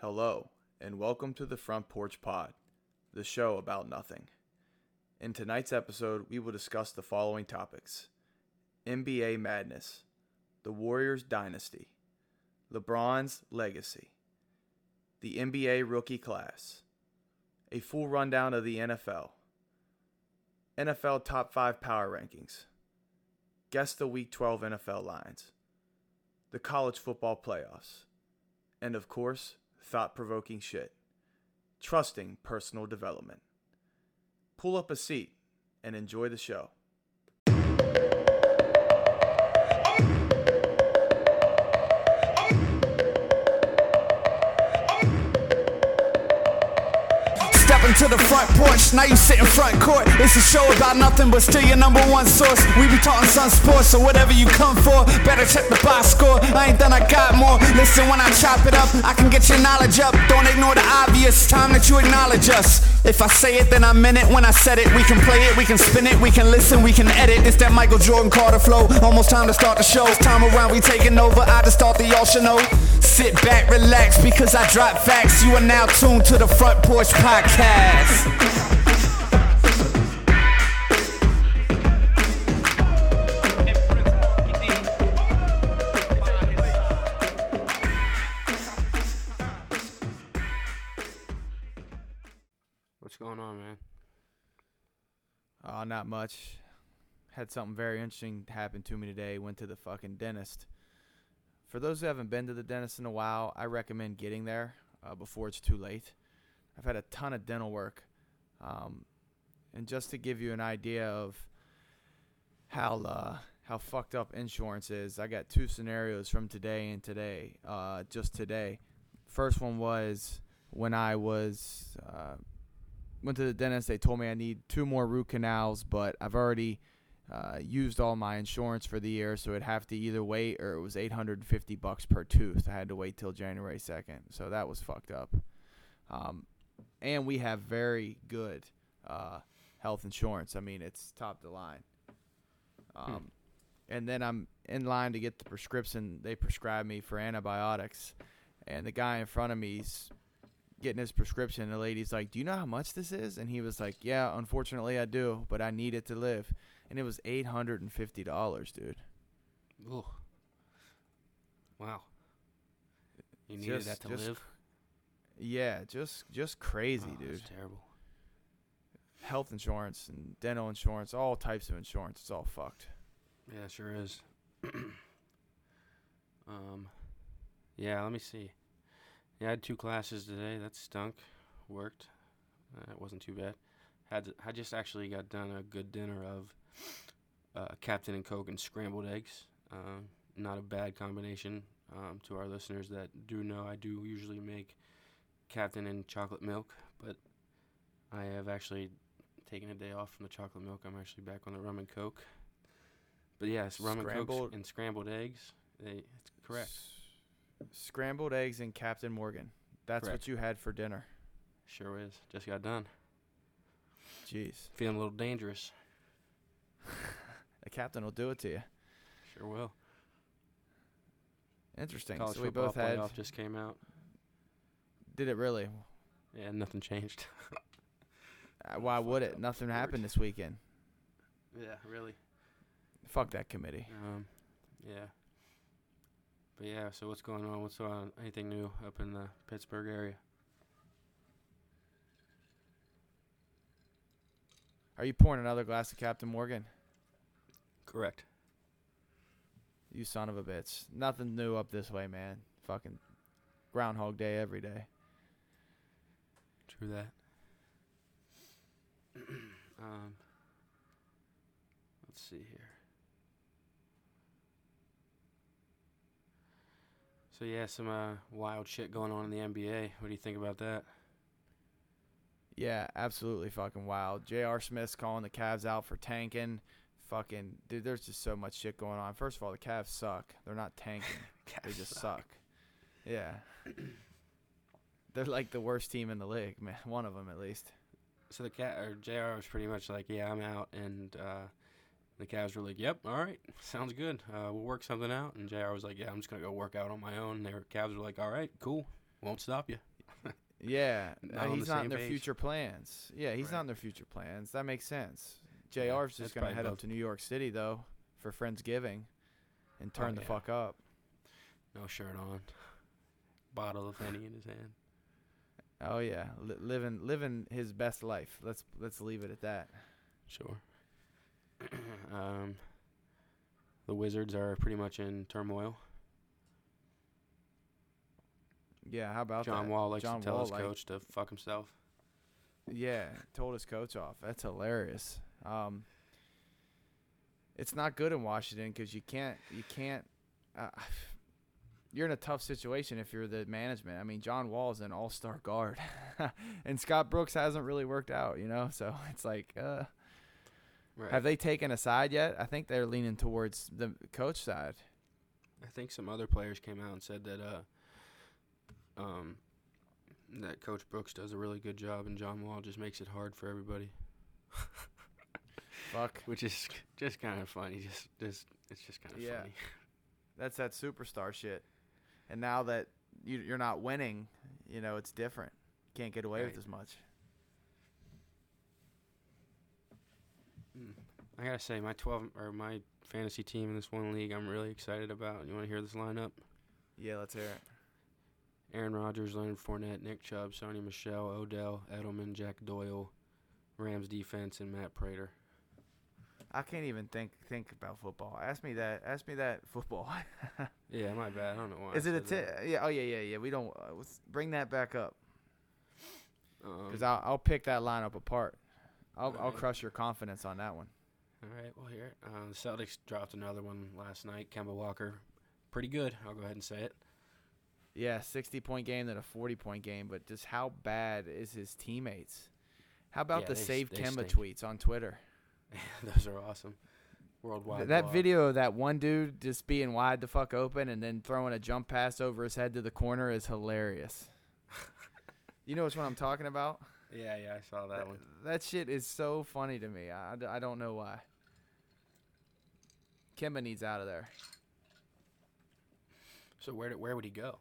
Hello, and welcome to the Front Porch Pod, the show about nothing. In tonight's episode, we will discuss the following topics NBA madness, the Warriors dynasty, LeBron's legacy, the NBA rookie class, a full rundown of the NFL, NFL top 5 power rankings, guess the Week 12 NFL lines, the college football playoffs, and of course, thought provoking shit. Trusting personal development. Pull up a seat and enjoy the show. Stepping to the front porch, now you sit in front court. It's a show about nothing, but still your number one source. We be talking sun sports, so whatever you come for, better check the box score. I ain't done, I got more. Listen when I chop it up, I can get your knowledge up. Don't ignore the obvious, time that you acknowledge us. If I say it, then I meant it. When I said it, we can play it, we can spin it, we can listen, we can edit. It's that Michael Jordan Carter flow. Almost time to start the show. It's time around, we taking over. I just thought the y'all should know. Sit back, relax, because I drop facts. You are now tuned to the Front Porch Podcast. What's going on, man? Uh, not much. Had something very interesting happen to me today. Went to the fucking dentist. For those who haven't been to the dentist in a while, I recommend getting there uh, before it's too late. I've had a ton of dental work. Um, and just to give you an idea of how uh, how fucked up insurance is, I got two scenarios from today and today. Uh, just today. First one was when I was uh, went to the dentist. They told me I need two more root canals, but I've already uh, used all my insurance for the year, so it'd have to either wait or it was 850 bucks per tooth. I had to wait till January 2nd, so that was fucked up. Um, and we have very good uh, health insurance. I mean, it's top the line. Um, And then I'm in line to get the prescription they prescribed me for antibiotics, and the guy in front of me's getting his prescription. The lady's like, "Do you know how much this is?" And he was like, "Yeah, unfortunately I do, but I need it to live." And it was eight hundred and fifty dollars, dude. Ooh. Wow. You needed Just- that to just live? Yeah, just just crazy, Oh, dude. Terrible. Health insurance and dental insurance, all types of insurance, it's all fucked. Yeah, it sure is. um, yeah, let me see. Yeah, I had two classes today. That stunk. Worked. Uh, it wasn't too bad. Had to, I just actually got done a good dinner of uh, Captain and Coke and scrambled eggs. Um, not a bad combination. Um, to our listeners that do know, I do usually make Captain and chocolate milk, but I have actually taken a day off from the chocolate milk. I'm actually back on the rum and Coke. But yes, rum and Scrambled- Coke and scrambled eggs. They, it's correct. S- scrambled eggs and Captain Morgan. That's Correct. what you had for dinner. Sure is. Just got done. Jeez, Feeling a little dangerous. The captain will do it to you. Sure will. Interesting. College so we both had. playoff just came out. Did it really? Yeah, nothing changed. Uh, Why would it? Nothing Forward. happened this weekend. yeah, really. Fuck that committee. Um, yeah. But yeah, so what's going on? What's on? Anything new up in the Pittsburgh area? Are you pouring another glass of Captain Morgan? Correct. You son of a bitch. Nothing new up this way, man. Fucking Groundhog Day every day. True that. um, let's see here. So yeah, some uh, wild shit going on in the NBA. What do you think about that? Yeah, absolutely fucking wild. J.R. Smith's calling the Cavs out for tanking. Fucking dude, there's just so much shit going on. First of all, the Cavs suck. They're not tanking. they just suck. Yeah. They're like the worst team in the league, man. One of them at least. So the cat or Jr. was pretty much like, yeah, I'm out, and uh, the Cavs were like, yep, all right, sounds good. Uh, we'll work something out. And Jr. was like, yeah, I'm just gonna go work out on my own. And the Cavs were like, all right, cool, won't stop you. Yeah, Not he's the not in their page. future plans. Yeah, he's not in their future plans. That makes sense. Yeah, JR's that's just gonna probably head up to New York City though for Friendsgiving, and turn the yeah. fuck up. No shirt on. Bottle of Henny in his hand. Oh yeah, li- living living his best life. Let's let's leave it at that. Sure. um, the Wizards are pretty much in turmoil. Yeah, how about John that? Wall likes John to tell Wall, his like- coach to fuck himself. Yeah, told his coach off. That's hilarious. Um, it's not good in Washington because you can't you can't. Uh, you're in a tough situation if you're the management. I mean, John Wall is an all-star guard, and Scott Brooks hasn't really worked out. You know, so it's like, uh, Right. have they taken a side yet? I think they're leaning towards the coach side. I think some other players came out and said that uh, um, that Coach Brooks does a really good job, and John Wall just makes it hard for everybody, Fuck, which is just kind of funny. Just, just it's just kind of Yeah. funny. that's that superstar shit. And now that you, you're not winning, you know it's different. Can't get away with as much. Mm. I gotta say, my twelve or my fantasy team in this one league, I'm really excited about. You want to hear this lineup? Yeah, let's hear it. Aaron Rodgers, Leonard Fournette, Nick Chubb, Sony Michel, Odell, Edelman, Jack Doyle, Rams defense, and Matt Prater. I can't even think think about football. Ask me that. Ask me that football. Yeah, my bad. I don't know why. Is it a said t- that. yeah? Oh yeah, yeah, yeah. We don't. Uh, let's bring that back up because Um, I'll I'll pick that lineup apart. I'll I'll crush your confidence on that one. All right, well here, uh, the Celtics dropped another one last night. Kemba Walker, pretty good. I'll go ahead and say it. Yeah, sixty point game than a forty point game, but just how bad is his teammates? How about Yeah, the they save they Kemba stink. tweets on Twitter? Those are awesome. Worldwide. Th- that blog. video of that one dude just being wide the fuck open and then throwing a jump pass over his head to the corner is hilarious. you know which one I'm talking about? Yeah, yeah, I saw that one. That shit is so funny to me. I, I don't know why. Kemba needs out of there. So where where would he go?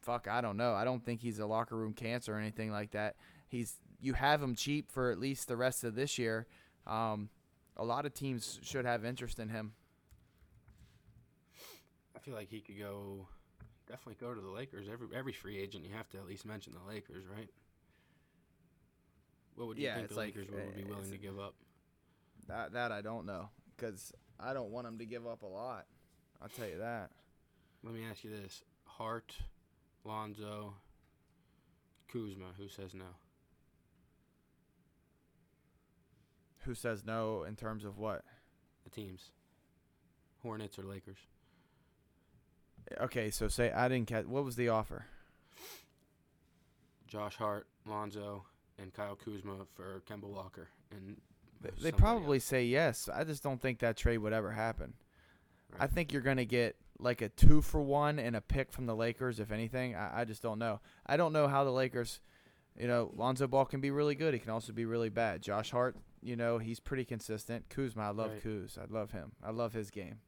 Fuck, I don't know. I don't think he's a locker room cancer or anything like that. He's you have him cheap for at least the rest of this year. Um, a lot of teams should have interest in him. I feel like he could go. Definitely go to the Lakers. Every every free agent, you have to at least mention the Lakers, right? What would you Yeah, think the like, Lakers would, be uh, willing to give up? That that I don't know because I don't want him to give up a lot. I'll tell you that. Let me ask you this: Hart, Lonzo, Kuzma. Who says no? Who says no in terms of what? The teams. Hornets or Lakers? Okay, so say I didn't catch. What was the offer? Josh Hart, Lonzo, and Kyle Kuzma for Kemba Walker. And They, probably else. say yes. I just don't think that trade would ever happen. I think you're going to get like a two for one and a pick from the Lakers, if anything. I, I just don't know. I don't know how the Lakers, you know, Lonzo Ball can be really good. He can also be really bad. Josh Hart, you know, he's pretty consistent. Kuzma, I love Right. Kuz. I love him. I love his game.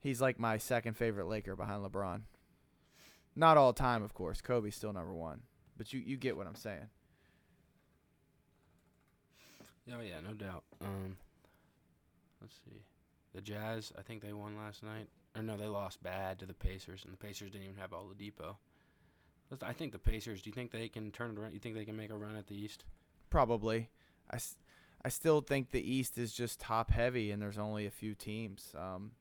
He's like my second favorite Laker behind LeBron. Not all time, of course. Kobe's still number one. But you, you get what I'm saying. Oh yeah, no doubt. Um, let's see, the Jazz. I think they won last night. Or no, they lost bad to the Pacers, and the Pacers didn't even have Oladipo. Let's- I think the Pacers. Do you think they can turn it around? You think they can make a run at the East? Probably. I, I still think the East is just top heavy, and there's only a few teams. Um,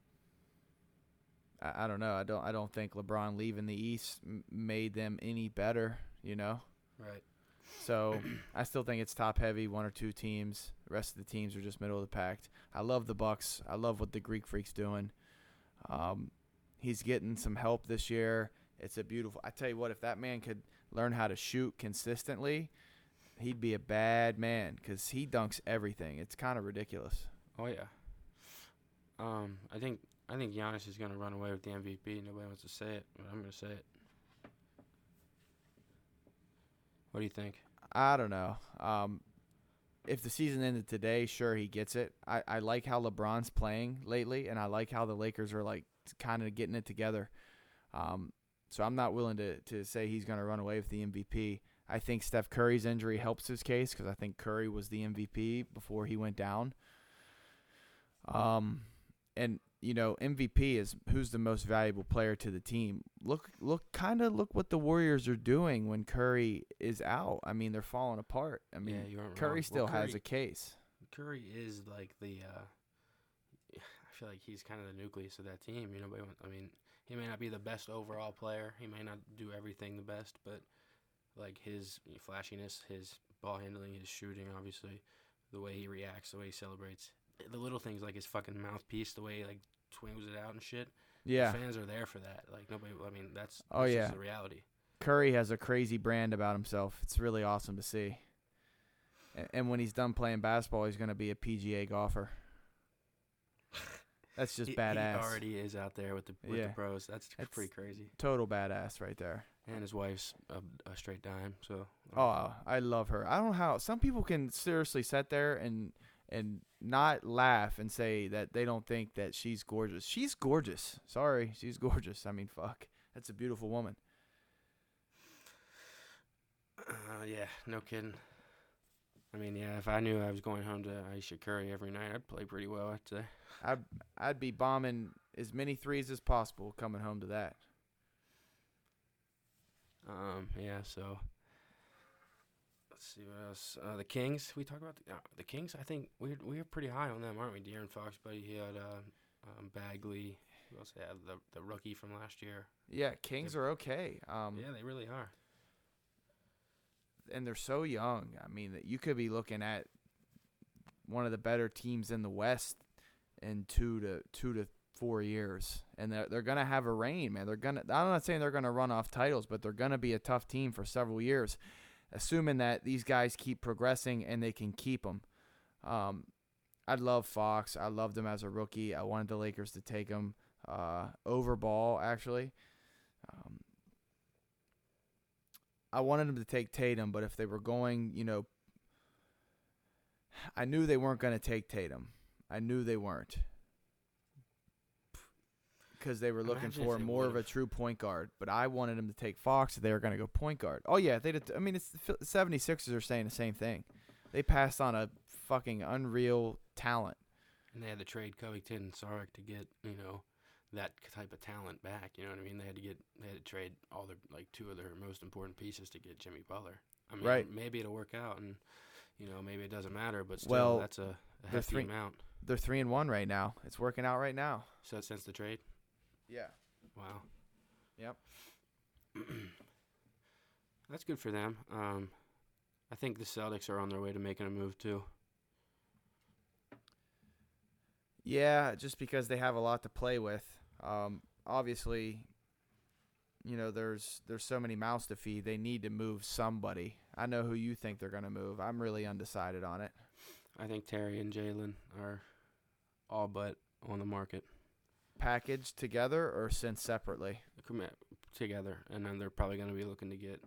I, I don't know. I don't. I don't think LeBron leaving the East m- made them any better. You know. Right. So I still think it's top heavy, one or two teams. The rest of the teams are just middle of the pack. I love the Bucks. I love what the Greek Freak's doing. Um, he's getting some help this year. It's a beautiful. I tell you what, if that man could learn how to shoot consistently, he'd be a bad man because he dunks everything. It's kind of ridiculous. Oh yeah. Um, I think I think Giannis is gonna run away with the MVP. Nobody wants to say it, but I'm gonna say it. What do you think? I don't know. Um, if the season ended today, sure he gets it. I, I like how LeBron's playing lately, and I like how the Lakers are like kind of getting it together. Um, so I'm not willing to to say he's going to run away with the MVP. I think Steph Curry's injury helps his case because I think Curry was the MVP before he went down. Um, and you know MVP is who's the most valuable player to the team. Look, look, kind of look what the Warriors are doing when Curry is out. I mean, they're falling apart. I mean, yeah, Curry wrong. still well, has a case. Curry is like the. Uh, I feel like he's kind of the nucleus of that team. You know, but I mean, he may not be the best overall player. He may not do everything the best, but like his flashiness, his ball handling, his shooting, obviously, the way he reacts, the way he celebrates, the little things like his fucking mouthpiece, the way he like swings it out and shit. Yeah, the fans are there for that. Like nobody. I mean, that's, Oh, that's yeah. just the reality. Curry has a crazy brand about himself. It's really awesome to see. A- And when he's done playing basketball, he's going to be a PGA golfer. That's just He- badass. He already is out there with the with Yeah. the pros. That's It's- pretty crazy. Total badass right there. And his wife's a, a straight dime. So. Oh, I love her. I don't know how some people can seriously sit there and and not laugh and say that they don't think that she's gorgeous. She's gorgeous. Sorry, she's gorgeous. I mean, fuck. That's a beautiful woman. Uh, yeah, no kidding. I mean, yeah, if I knew I was going home to Ayesha Curry every night, I'd play pretty well, I'd say. I'd I'd be bombing as many threes as possible coming home to that. Um, yeah, so let's see what else. Uh, the Kings, we talk about the, uh, the Kings. I think we're we're pretty high on them, aren't we? De'Aaron Fox, buddy. He had uh, um, Bagley. Who else had? The the rookie from last year. Yeah, Kings are okay. Um, yeah, they really are. and they're so young. I mean, that you could be looking at one of the better teams in the West in two to two to four years, and they're they're gonna have a reign, man. They're gonna. I'm not saying they're gonna run off titles, but they're gonna be a tough team for several years, assuming that these guys keep progressing and they can keep them. Um, I love Fox. I loved him as a rookie. I wanted the Lakers to take him uh, over Ball, actually. Um, I wanted them to take Tatum, but if they were going, you know, I knew they weren't going to take Tatum. I knew they weren't. Because they were looking Imagine if for more of a true point guard. But I wanted them to take Fox. They were going to go point guard. Oh, yeah. they. did- I mean, it's the Phil- 76ers are saying the same thing. They passed on a fucking unreal talent. And they had to trade Covington and Saric to get you know that type of talent back. You know what I mean? They had to get they had to trade all their like two of their most important pieces to get Jimmy Butler. I mean, Right. maybe it'll work out, and you know maybe it doesn't matter, but still, Well, that's a, a hefty three- amount. They're three and one right now. It's working out right now. So since the trade, Yeah. wow, Yep. that's good for them. Um, I think the Celtics are on their way to making a move too. Yeah, just because they have a lot to play with. Um, obviously, you know, there's there's so many mouths to feed. They need to move somebody. I know who you think they're gonna move. I'm really undecided on it. I think Terry and Jalen are all but on the market. Packaged together or sent separately. together, and then they're probably going to be looking to get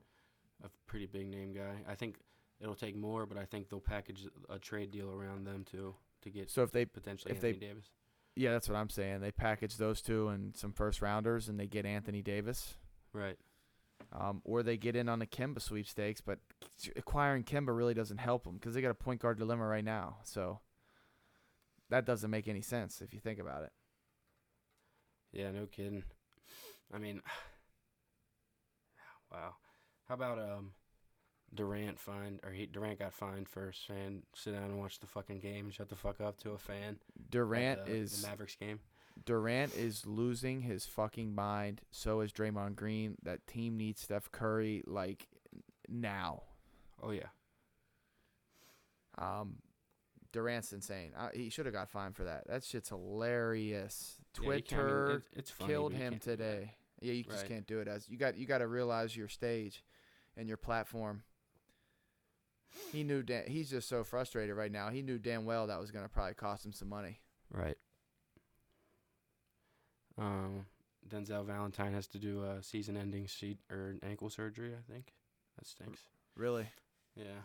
a pretty big name guy. I think it'll take more, but I think they'll package a trade deal around them too to get So if they, potentially if they- Anthony Davis. yeah, that's what I'm saying. They package those two and some first rounders, and they get Anthony Davis. Right. Um, or they get in on the Kemba sweepstakes, but acquiring Kemba really doesn't help them because they got a point guard dilemma right now. So that doesn't make any sense if you think about it. Yeah, no kidding. I mean, wow. How about um, Durant fined or he Durant got fined for saying sit down and watch the fucking game shut the fuck up to a fan. at Durant the, is the Mavericks game. Durant is losing his fucking mind. So is Draymond Green. That team needs Steph Curry like now. Oh yeah. Um, Durant's insane. Uh, he should have got fined for that. That shit's hilarious. Yeah, I mean, Twitter it's, it's killed him can't do that. today. Yeah, you just can't do it as you got. You got to realize your stage and your platform. He knew. Dan, he's just so frustrated right now. He knew damn well that was going to probably cost him some money. Right. Um, Denzel Valentine has to do a season-ending seat or ankle surgery. I think that stinks. Really, Yeah.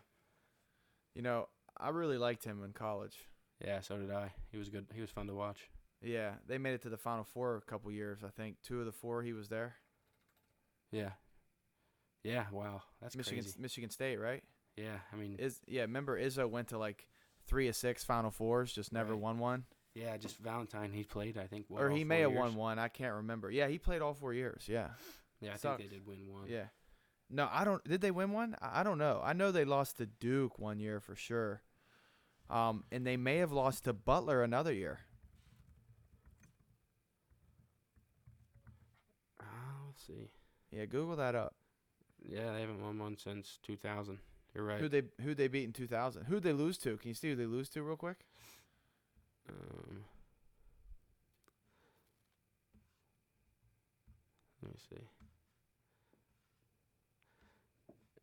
you know, I really liked him in college. Yeah. So did I. He was good. He was fun to watch. Yeah, they made it to the Final Four a couple years. I think two of the four he was there. Yeah. Yeah. Wow. That's Michigan crazy. Michigan State, right? Yeah. I mean, Is yeah. Remember Izzo went to like three of six Final Fours, just never Right. won one. yeah. Just Valentine. He played. I think. What, or he may have years? won one. I can't remember. Yeah, he played all four years. Yeah. Yeah. I think they did win one. Yeah. No, I don't. Did they win one? I don't know. I know they lost to Duke one year for sure. Um, and they may have lost to Butler another year. Uh, let's see. Yeah, Google that up. Yeah, they haven't won one since 2000. You're right. Who they who they beat in 2000? Who they lose to? Can you see who they lose to real quick? Um, let me see.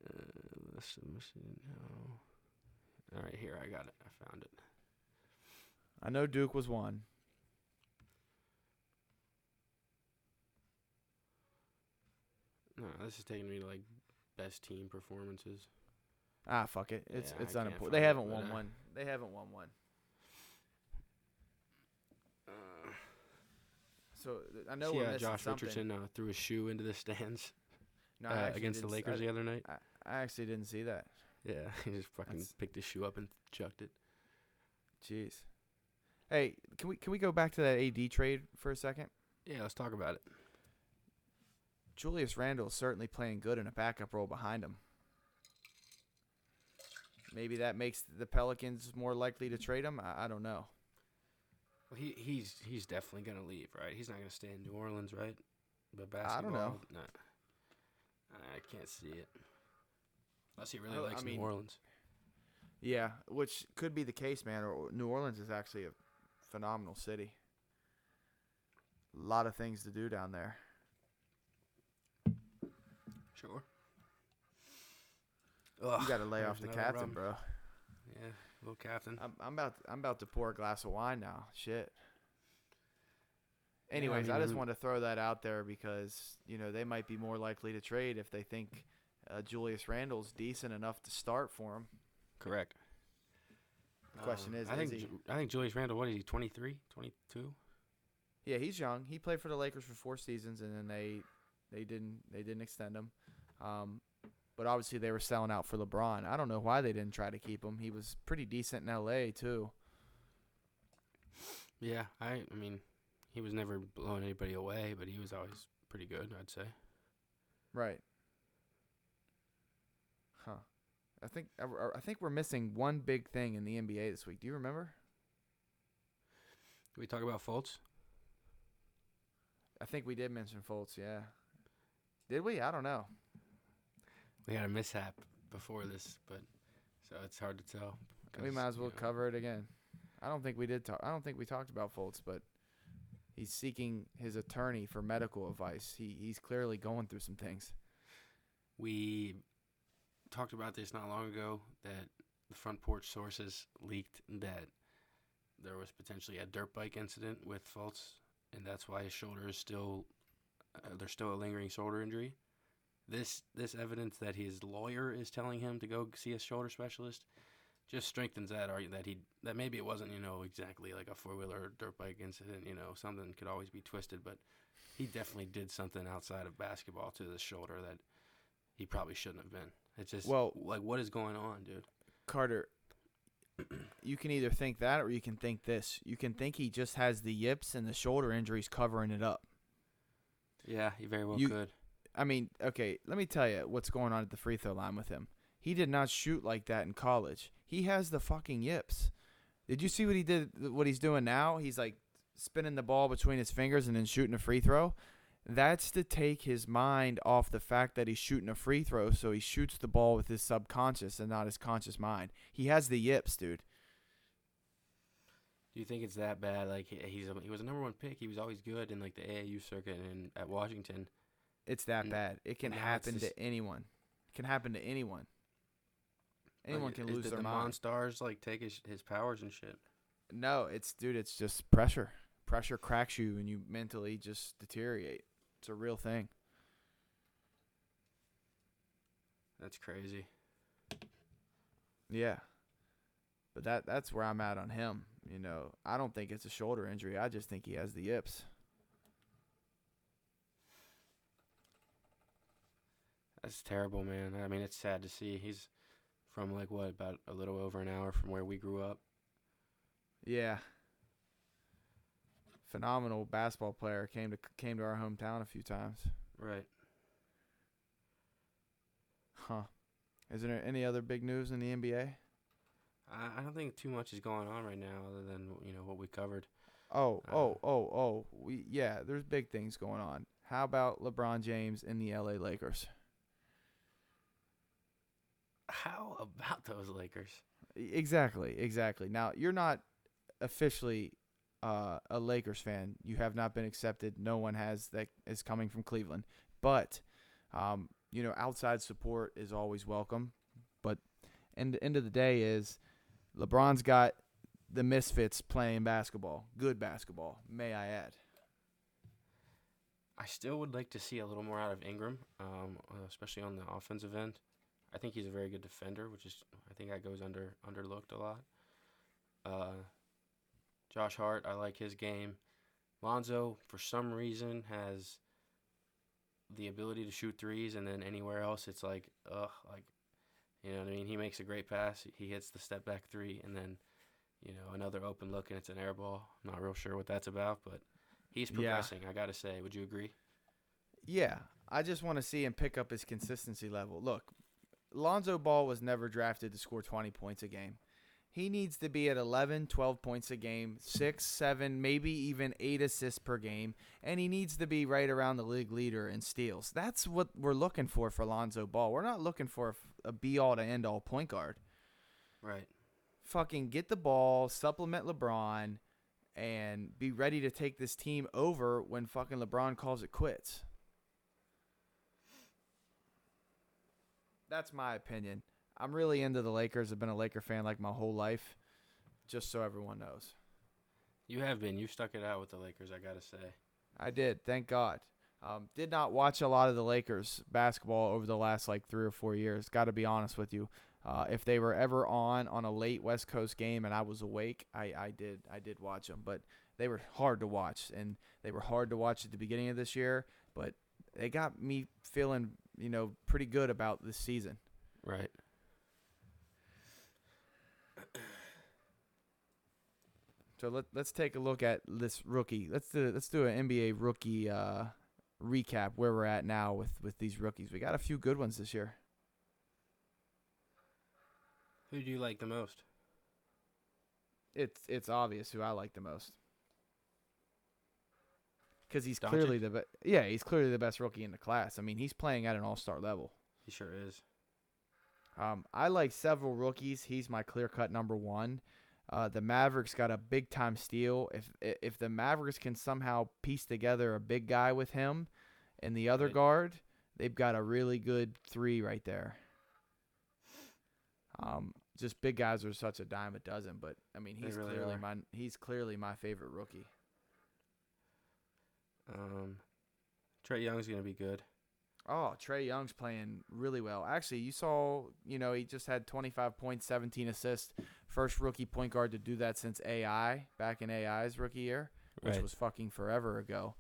Uh, the submission. No. All right, here I got it. I found it. I know Duke was one. No, this is taking me to like best team performances. Ah, fuck it. It's Yeah, it's unimportant. They haven't won uh, one. They haven't won one. Uh, So th- I know see, we're uh, Josh something. Richardson uh, threw a shoe into the stands No, uh, against the Lakers I, the other night. I, I actually didn't see that. Yeah, he just fucking That's- picked his shoe up and chucked it. Jeez. Hey, can we can we go back to that AD trade for a second? Yeah, let's talk about it. Julius Randle is certainly playing good in a backup role behind him. Maybe that makes the Pelicans more likely to trade him. I, I don't know. Well, he he's he's definitely gonna leave, right? He's not gonna stay in New Orleans, right? But basketball, I don't know. No, I can't see it. Unless he really I- I likes mean- New Orleans. Yeah, which could be the case, man. Or New Orleans is actually a phenomenal city. A lot of things to do down there. Sure. You got to lay off the captain, rum. bro. Yeah, little captain. I'm, I'm about I'm about to pour a glass of wine now. Shit. Yeah, I Anyways, I, just I'm- to throw that out there because you know they might be more likely to trade if they think uh, Julius Randle's decent enough to start for him. Correct. The question Um, is, I think is he- I think Julius Randle. What is he? 23, 22? Yeah, he's young. He played for the Lakers for four seasons, and then they they didn't they didn't extend him. Um, but obviously they were selling out for LeBron. I don't know why they didn't try to keep him. He was pretty decent in L.A. too. Yeah, I I mean, he was never blowing anybody away, but he was always pretty good. I'd say. Right. Huh. I think I, I think we're missing one big thing in the NBA this week. Do you remember? Can we talk about Fultz? I think we did mention Fultz. Yeah. Did we? I don't know. We had a mishap before this, but so it's hard to tell. We might as well you know, cover it again. I don't think we did talk. I don't think we talked about Fultz, but he's seeking his attorney for medical advice. He he's clearly going through some things. We talked about this not long ago that the front porch sources leaked that there was potentially a dirt bike incident with Fultz, and that's why his shoulder is still uh, there's still a lingering shoulder injury. This this evidence that his lawyer is telling him to go see a shoulder specialist just strengthens that argument that he that maybe it wasn't you know exactly like a four wheeler dirt bike incident. You know something could always be twisted, but he definitely did something outside of basketball to the shoulder that he probably shouldn't have been. It's just Well- like what is going on, dude? Carter, you can either think that or you can think this. You can think he just has the yips and the shoulder injuries covering it up. Yeah, he very well You- could. I mean, okay, let me tell you what's going on at the free throw line with him. He did not shoot like that in college. He has the fucking yips. Did you see what he did? What he's doing now? He's like spinning the ball between his fingers and then shooting a free throw. That's to take his mind off the fact that he's shooting a free throw, so he shoots the ball with his subconscious and not his conscious mind. He has the yips, dude. Do you think it's that bad? Like he's a, he was a number one pick. He was always good in like the AAU circuit and at Washington. It's that N- bad. It can happen just- to anyone. It can happen to anyone. Anyone Like, can lose their the mind. Monstars like take his his powers and shit. No, it's dude, it's just pressure. Pressure cracks you and you mentally just deteriorate. It's a real thing. That's crazy. Yeah. But that that's where I'm at on him. You know, I don't think it's a shoulder injury. I just think he has the yips. That's terrible, man. I mean, it's sad to see. He's from like what about a little over an hour from where we grew up. Yeah. Phenomenal basketball player came to came to our hometown a few times. Right. Huh. Is there any other big news in the NBA? I, I don't think too much is going on right now, other than you know what we covered. Oh, Uh, oh, oh, oh. We yeah, there's big things going on. How about LeBron James and the LA Lakers? How about those Lakers? Exactly, exactly. Now, you're not officially uh, a Lakers fan. You have not been accepted. No one has that is coming from Cleveland. But um, you know, outside support is always welcome. But and the end of the day is LeBron's got the misfits playing basketball, good basketball, may I add. I still would like to see a little more out of Ingram, um, especially on the offensive end. I think he's a very good defender, which is I think that goes under underlooked a lot. Uh, Josh Hart, I like his game. Lonzo, for some reason, has the ability to shoot threes, and then anywhere else, it's like, ugh, like, you know what I mean? He makes a great pass, he hits the step back three, and then, you know, another open look, and it's an air ball. I'm not real sure what that's about, but he's Yeah. progressing. I gotta say, would you agree? Yeah, I just want to see him pick up his consistency level. Look, Lonzo Ball was never drafted to score 20 points a game. He needs to be at 11, 12 points a game, 6, 7, maybe even 8 assists per game, and he needs to be right around the league leader in steals. That's what we're looking for for Lonzo Ball. We're not looking for a be all to end all point guard. Right. Fucking get the ball, supplement LeBron, and be ready to take this team over when fucking LeBron calls it quits. That's my opinion. I'm really into the Lakers. I've been a Laker fan like my whole life, just so everyone knows. You have been. You stuck it out with the Lakers, I gotta say. I did, thank God. Um, did not watch a lot of the Lakers basketball over the last like three or four years. Got to be honest with you. Uh, if they were ever on on a late West Coast game and I was awake, I, I did I did watch them, but they were hard to watch and they were hard to watch at the beginning of this year. But they got me feeling you know pretty good about this season. Right. So let let's take a look at this rookie. Let's do let's do an NBA rookie uh, recap where we're at now with with these rookies. We got a few good ones this year. Who do you like the most? It's it's obvious who I like the most. Because he's Doncic? clearly the be- yeah he's clearly the best rookie in the class. I mean he's playing at an all star level. He sure is. Um, I like several rookies. He's my clear cut number one. Uh, the Mavericks got a big time steal. If if the Mavericks can somehow piece together a big guy with him and the other Right. guard, they've got a really good three right there. Um, just big guys are such a dime a dozen, but I mean he's really clearly are. my he's clearly my favorite rookie. Um, Trae Young's gonna be good. Oh, Trae Young's playing really well. Actually, you saw, you know, he just had 25 points, 17 assists. First rookie point guard to do that since AI, back in AI's rookie year, which Right. was fucking forever ago.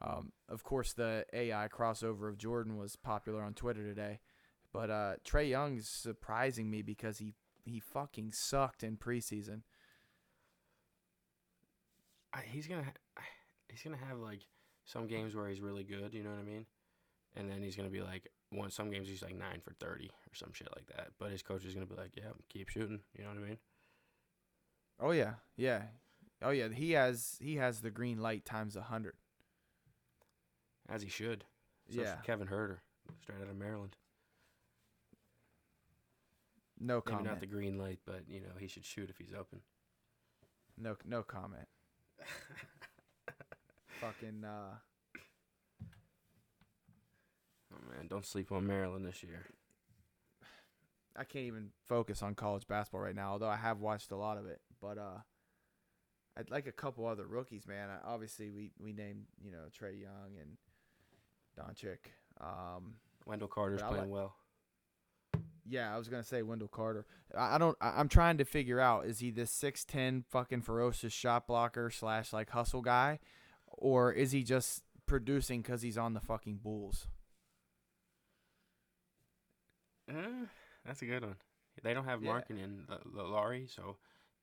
Um, of course, the AI crossover of Jordan was popular on Twitter today. But uh, Trae Young's surprising me because he, he fucking sucked in preseason. I, he's gonna ha- he's gonna have like some games where he's really good. You know what I mean? And then he's gonna be like one. Some games he's like nine for thirty or some shit like that. But his coach is gonna be like, yeah, keep shooting. You know what I mean? Oh yeah, yeah, oh yeah. He has he has the green light times a hundred. As he should. So Yeah, Kevin Huerter, straight out of Maryland. no Maybe comment. not the green light, but you know he should shoot if he's open. No, no comment. Fucking uh, man, don't sleep on Maryland this year. I can't even focus on college basketball right now. Although I have watched a lot of it, but uh, I'd like a couple other rookies, man. I, obviously, we we named you know Trae Young and Doncic. Um, Wendell Carter's playing like- well. yeah, I was gonna say Wendell Carter. I, I don't. I, I'm trying to figure out is he this six ten fucking ferocious shot blocker slash like hustle guy, or is he just producing because he's on the fucking Bulls? Uh, that's a good one. They don't have Yeah. Markin and L- L- Laurie, so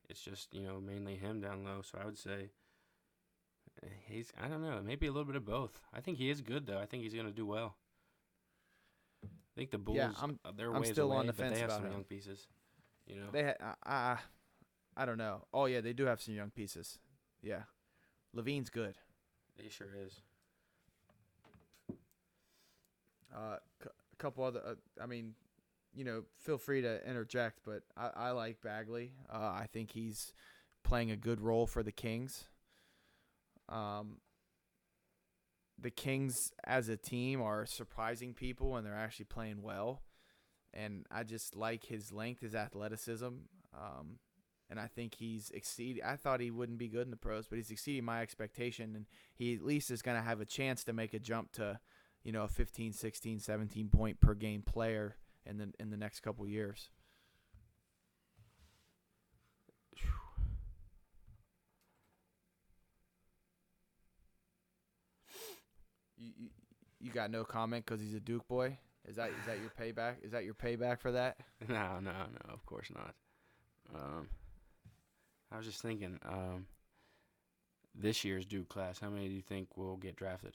it's just you know mainly him down low. So I would say uh, he's I don't know maybe a little bit of both. I think he is good though. I think he's gonna do well. I think the Bulls Yeah, I'm- uh, they're I'm ways still away, on the but fence they have about some him. young pieces. You know, They ha- I, I I don't know. Oh yeah, they do have some young pieces. Yeah, LaVine's good. he sure is. Uh, c- a couple other. Uh, I mean, you know, feel free to interject, but I, I like Bagley. Uh, I think he's playing a good role for the Kings. Um, the Kings as a team are surprising people, and they're actually playing well. And I just like his length, his athleticism. Um, and I think he's exceed. I thought he wouldn't be good in the pros, but he's exceeding my expectation, and he at least is going to have a chance to make a jump to you know, a 15, 16, 17 point per game player in the in the next couple years. You, you, you got no comment because he's a Duke boy. Is that is that your payback? Is that your payback for that? No, no, no. Of course not. Um, I was just thinking, um, this year's Duke class. How many do you think will get drafted?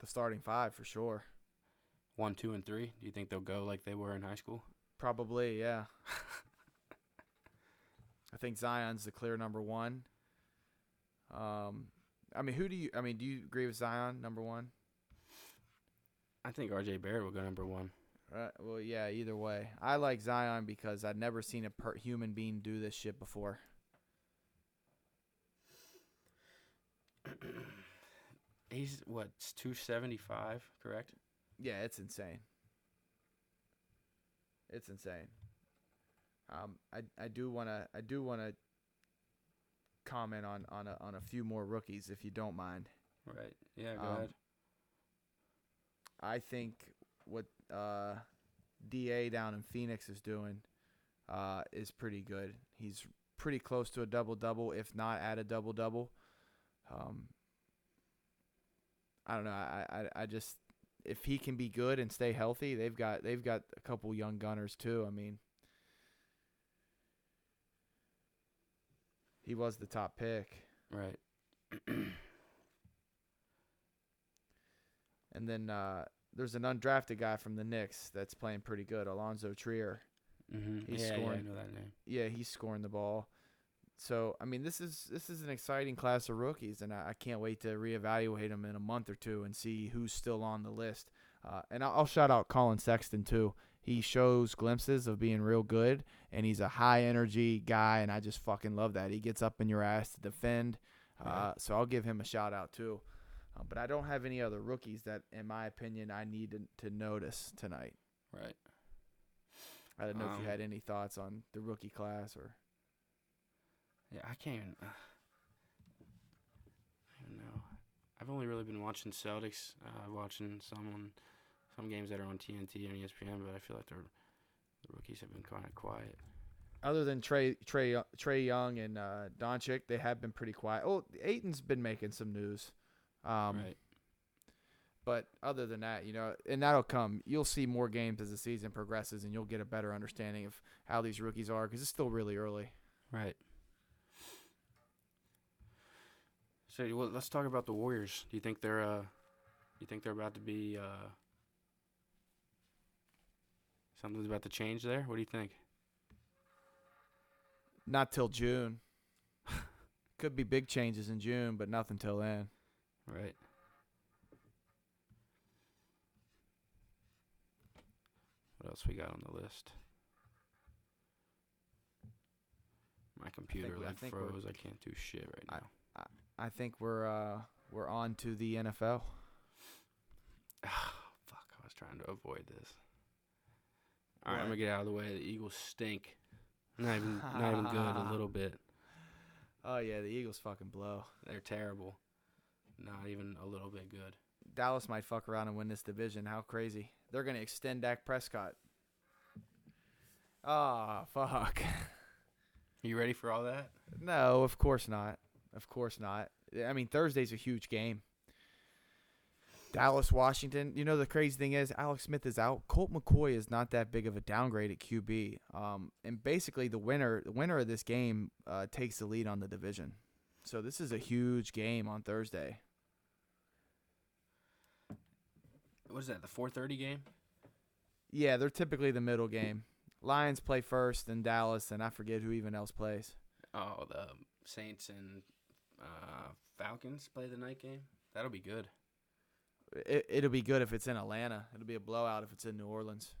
The starting five for sure. One, two, and three. Do you think they'll go like they were in high school? Probably, yeah. I think Zion's the clear number one. Um, I mean, who do you? I mean, do you agree with Zion number one? I think R.J. Barrett will go number one. Right. Well, yeah. Either way, I like Zion because I've never seen a per- human being do this shit before. He's what two seventy five, correct? Yeah, it's insane. It's insane. Um, I I do wanna I do wanna comment on on a on a few more rookies if you don't mind. Right. Yeah. Go Um, ahead. I think what uh, Da down in Phoenix is doing uh, is pretty good. He's pretty close to a double double, if not at a double double. Um, I don't know. I, I I just if he can be good and stay healthy, they've got they've got a couple young gunners too. I mean, he was the top pick, Right. and then uh, there's an undrafted guy from the Knicks that's playing pretty good, Allonzo Trier. Mm-hmm. He's yeah, yeah, scoring. I know that name. yeah, he's scoring the ball. So I mean, this is this is an exciting class of rookies, and I, I can't wait to reevaluate them in a month or two and see who's still on the list. Uh, and I'll, I'll shout out Collin Sexton too. He shows glimpses of being real good, and he's a high energy guy, and I just fucking love that. He gets up in your ass to defend. Uh, Yeah. so I'll give him a shout out too. Uh, but I don't have any other rookies that, in my opinion, I need to, to notice tonight. Right. I don't know if Um, you had any thoughts on the rookie class or. Yeah, I can't even. Uh, I don't know. I've only really been watching Celtics. Uh, watching some on some games that are on TNT and ESPN, but I feel like the rookies have been kind of quiet. other than Trey Trey Trae Young and uh, Doncic, they have been pretty quiet. Oh, Ayton's been making some news, um, right. but other than that, you know, and that'll come. You'll see more games as the season progresses, and you'll get a better understanding of how these rookies are because it's still really early. Right. So well, let's talk about the Warriors. Do you think they're uh, you think they're about to be uh, something's about to change there? What do you think? Not till June. Could be big changes in June, but nothing till then. Right. What else we got on the list? My computer we- I like think froze. I can't do shit right I- now. I think we're uh, we're on to the NFL. Fuck, I was trying to avoid this. All right, I'm gonna get out of the way. The Eagles stink. Not even, not even good. A little bit. Oh yeah, the Eagles fucking blow. They're terrible. Not even a little bit good. Dallas might fuck around and win this division. How crazy! They're gonna extend Dak Prescott. Ah, fuck. Are you ready for all that? No, of course not. Of course not. I mean, Thursday's a huge game. Dallas, Washington. You know the crazy thing is Alex Smith is out. Colt McCoy is not that big of a downgrade at QB. Um, and basically the winner, the winner of this game, uh, takes the lead on the division. So this is a huge game on Thursday. What is that? The 4:30 game? Yeah, they're typically the middle game. Lions play first, then Dallas, and I forget who even else plays. Oh, the Saints and uh, Falcons play the night game. That'll be good. It, it'll be good if it's in Atlanta. It'll be a blowout if it's in New Orleans.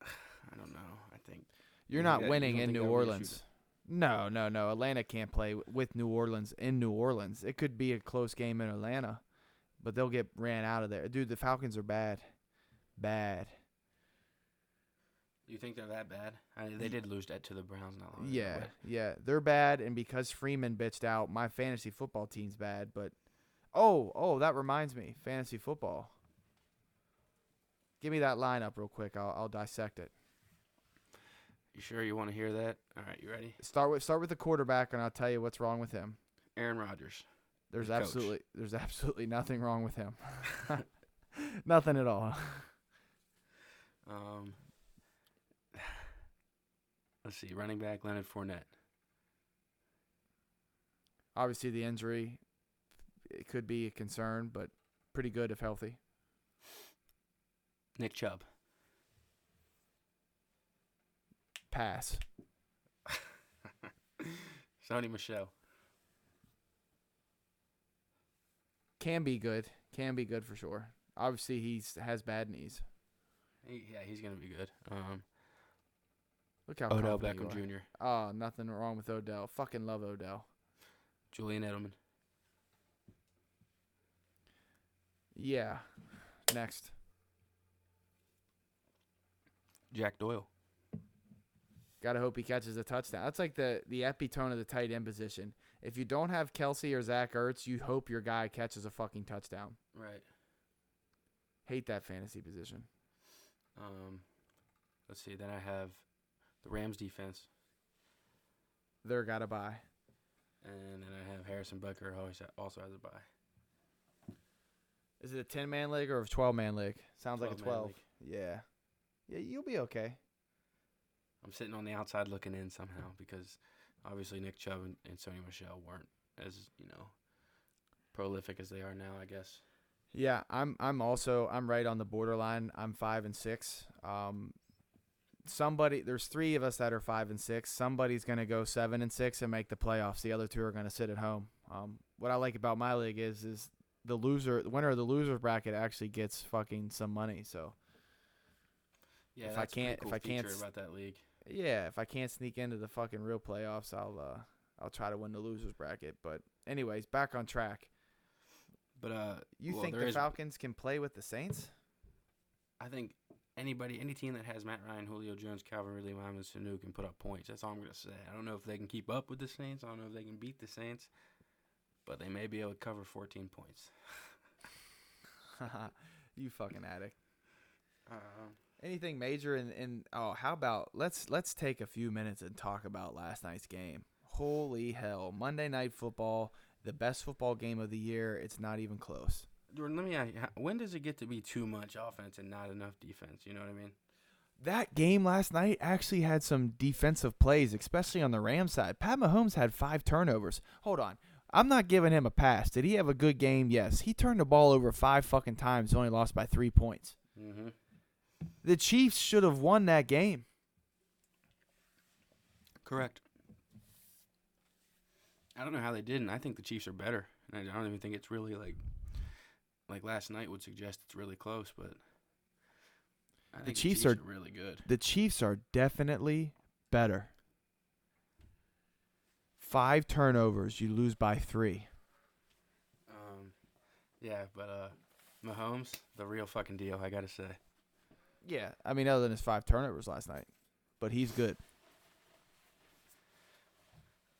I don't know. I think You're not that- winning don't in New that'll be a Orleans. No, no, no. Atlanta can't play with New Orleans in New Orleans. It could be a close game in Atlanta, but they'll get ran out of there. Dude, the Falcons are bad. Bad. You think they're that bad. I mean, they did lose that to the Browns not long ago, Yeah, but- yeah. They're bad, and because Freeman bitched out, my fantasy football team's bad. But, oh, oh, that reminds me. Fantasy football. Give me that lineup real quick. I'll, I'll dissect it. You sure you want to hear that? All right, you ready? Start with start with the quarterback, and I'll tell you what's wrong with him. Aaron Rodgers. There's The coach. absolutely there's absolutely nothing wrong with him. nothing at all. Um, let's see. Running back Leonard Fournette. Obviously, the injury it could be a concern, but pretty good if healthy. Nick Chubb. Pass. Sony Michel. Can be good. Can be good for sure. Obviously, he's has bad knees. He, yeah, he's gonna be good. Um, Look how Odell Beckham. Jr. Oh, nothing wrong with Odell. Fucking love Odell. Julian Edelman. Yeah. Next. Jack Doyle. Gotta hope he catches a touchdown. That's like the the epitome of the tight end position. If you don't have Kelce or Zach Ertz, you hope your guy catches a fucking touchdown. Right. Hate that fantasy position. Um, let's see. Then I have the Rams defense, They're gotta buy. and then I have Harrison Butker always also has a buy. Is it a ten man league or a twelve man league? Sounds like a 12-man twelve. league. Yeah. Yeah, you'll be okay. I'm sitting on the outside looking in somehow because obviously Nick Chubb and, and Sony Michel weren't as you know prolific as they are now. I guess. Yeah, I'm I'm also I'm right on the borderline. I'm five and six. Um somebody there's three of us that are five and six. Somebody's gonna go seven and six and make the playoffs. The other two are gonna sit at home. Um what I like about my league is is the loser the winner of the loser bracket actually gets fucking some money. So Yeah, If I can't- if I can't about that league. yeah, if I can't sneak into the fucking real playoffs, I'll uh I'll try to win the losers bracket. But anyways, back on track. But uh, You well, think the is- Falcons can play with the Saints? I think anybody, any team that has Matt Ryan, Julio Jones, Calvin Ridley, Lyman Sanu can put up points. That's all I'm gonna say. I don't know if they can keep up with the Saints. I don't know if they can beat the Saints, but they may be able to cover 14 points. you fucking addict. Um, Anything major in, in oh how about let's let's take a few minutes and talk about last night's game. Holy hell. Monday night football, the best football game of the year. It's not even close. Jordan, let me ask you: When does it get to be too much offense and not enough defense? You know what I mean? That game last night actually had some defensive plays, especially on the Rams side. Pat Mahomes had five turnovers. Hold on. I'm not giving him a pass. Did he have a good game? Yes. He turned the ball over five fucking times, only lost by three points. Mm-hmm. The Chiefs should have won that game. Correct. I don't know how they didn't. I think the Chiefs are better, and I don't even think it's really like like last night would suggest it's really close. But I The think Chiefs the are- Chiefs are really good. The Chiefs are definitely better. Five turnovers, you lose by three. Um, yeah, but uh, Mahomes, the real fucking deal. I gotta say. Yeah, I mean, other than his five turnovers last night, but he's good.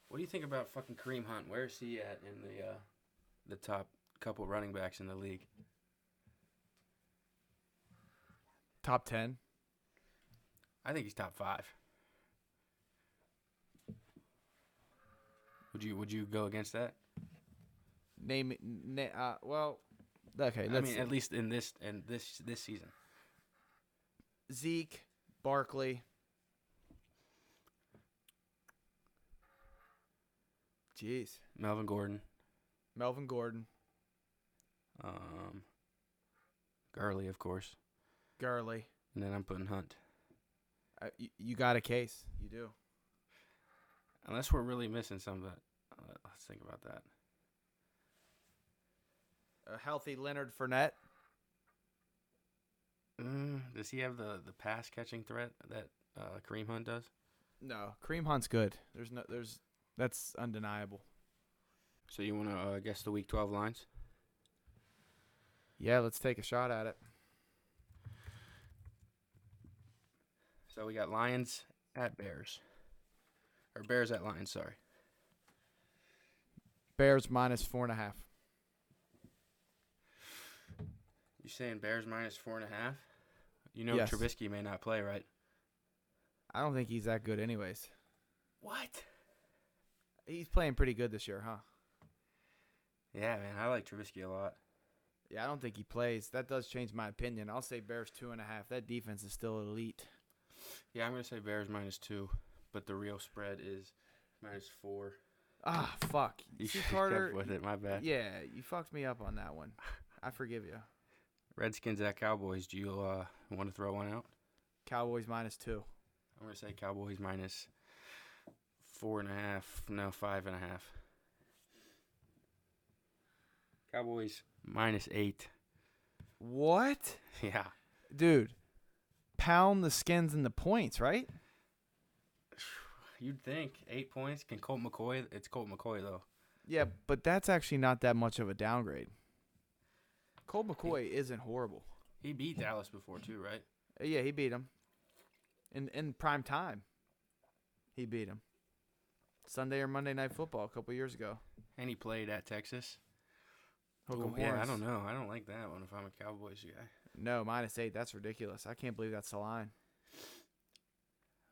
What do you think about fucking Kareem Hunt? Where is he at in the uh, the top couple running backs in the league? Top ten. I think he's top five. Would you Would you go against that? Name, na- uh, well, Okay, I mean, at least in this and this this season. Zeke, Barkley. Jeez, Melvin Gordon, Melvin Gordon, um, Gurley, of course, Gurley. and then I'm putting Hunt. Uh, you, you got a case. You do. Unless we're really missing some of that. Uh, let's think about that. A healthy Leonard Fournette. Mm, does he have the the pass catching threat that uh, Kareem Hunt does? No, Kareem Hunt's good. There's no. There's that's undeniable. So you want to uh, guess the Week 12 lines? Yeah, let's take a shot at it. So we got Lions at Bears, or Bears at Lions. Sorry. Bears minus four and a half. You saying Bears minus four and a half? You know Yes. Trubisky may not play, right? I don't think he's that good, anyways. What? He's playing pretty good this year, huh? Yeah, man, I like Trubisky a lot. Yeah, I don't think he plays. That does change my opinion. I'll say Bears two and a half. That defense is still elite. Yeah, I'm gonna say Bears minus two, but the real spread is minus four. Ah, fuck. You kept Carter. with it. My bad. Yeah, you fucked me up on that one. I forgive you. Redskins at Cowboys. Do you uh, want to throw one out? Cowboys minus two. I'm gonna say Cowboys minus four and a half. No, five and a half. Cowboys minus eight. What? Yeah. Dude, pound the skins and the points, right? You'd think eight points. Can Colt McCoy? It's Colt McCoy though. Yeah, but that's actually not that much of a downgrade. Colt McCoy isn't horrible. He beat Dallas before too, right? Uh, Yeah, he beat him. In in prime time. He beat him. Sunday or Monday night football a couple years ago. And he played at Texas. Ooh, yeah, I don't know. I don't like that one if I'm a Cowboys guy. No, minus eight. That's ridiculous. I can't believe that's the line.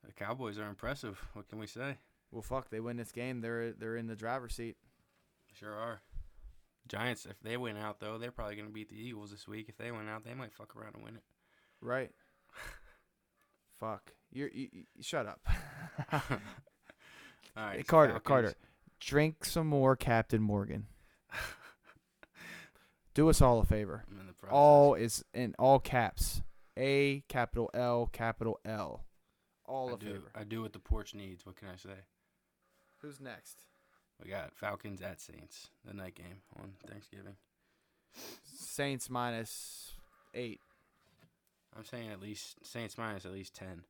The Cowboys are impressive. What can we say? Well, fuck. They win this game. They're they're in the driver's seat. Sure are. Giants, if they win out though, they're probably gonna beat the Eagles this week. If they win out, they might fuck around and win it. Right. fuck. You're, you you shut up. All right, Hey, Carter, Falcons- Carter, drink some more Captain Morgan. Do us all a favor. I'm in the process. All is in all caps. A capital L capital L. All I a do. favor. I do what the porch needs. What can I say? Who's next? We got Falcons at Saints, the night game on Thanksgiving. Saints minus eight. I'm saying at least Saints minus at least ten.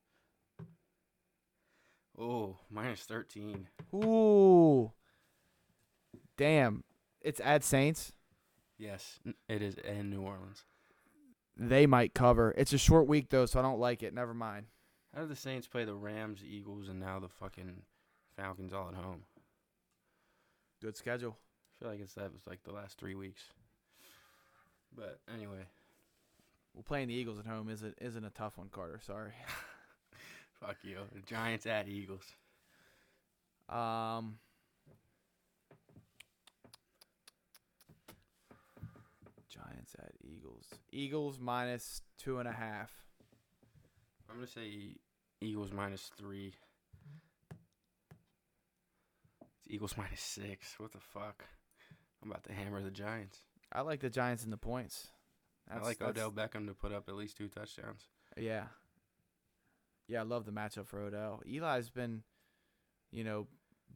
Oh, minus thirteen. Ooh. Damn. It's at Saints. Yes, n- it is in New Orleans. They might cover. It's a short week though, so I don't like it. Never mind. How do the Saints play the Rams, Eagles, and now the fucking Falcons all at home? Good schedule. I feel like it's that was like the last three weeks. But anyway, Well, playing the Eagles at home isn't isn't a tough one, Carter. Sorry. fuck you. The Giants at Eagles. Um. Giants at Eagles. Eagles minus two and a half. I'm gonna say Eagles minus three. It's Eagles minus six. What the fuck? I'm about to hammer the Giants. I like the Giants in the points. I like Odell Beckham to put up at least two touchdowns. Yeah. Yeah, I love the matchup for Odell. Eli's been, you know,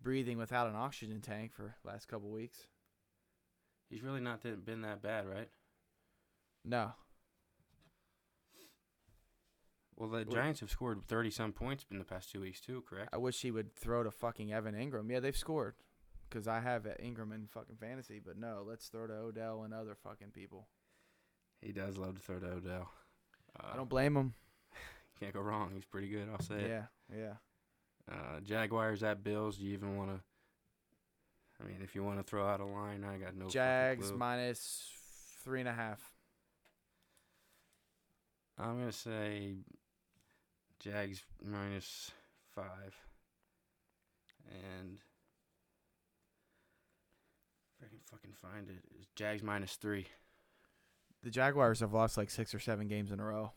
breathing without an oxygen tank for last couple weeks. He's really not been that bad, right? No. Well, the Giants have scored 30 some points in the past two weeks too, correct? I wish he would throw to fucking Evan Engram. Yeah, they've scored. Because I have Ingram in fucking fantasy. But no, let's throw to Odell and other fucking people. He does love to throw to Odell. Uh, I don't blame him. can't go wrong. He's pretty good. I'll say it. Yeah, yeah. Uh, Jaguars at Bills. Do you even want to? I mean, if you want to throw out a line, I got no. Jags minus three and a half. I'm gonna say Jags minus five, and if I can fucking find it, it's Jags minus three. The Jaguars have lost like six or seven games in a row.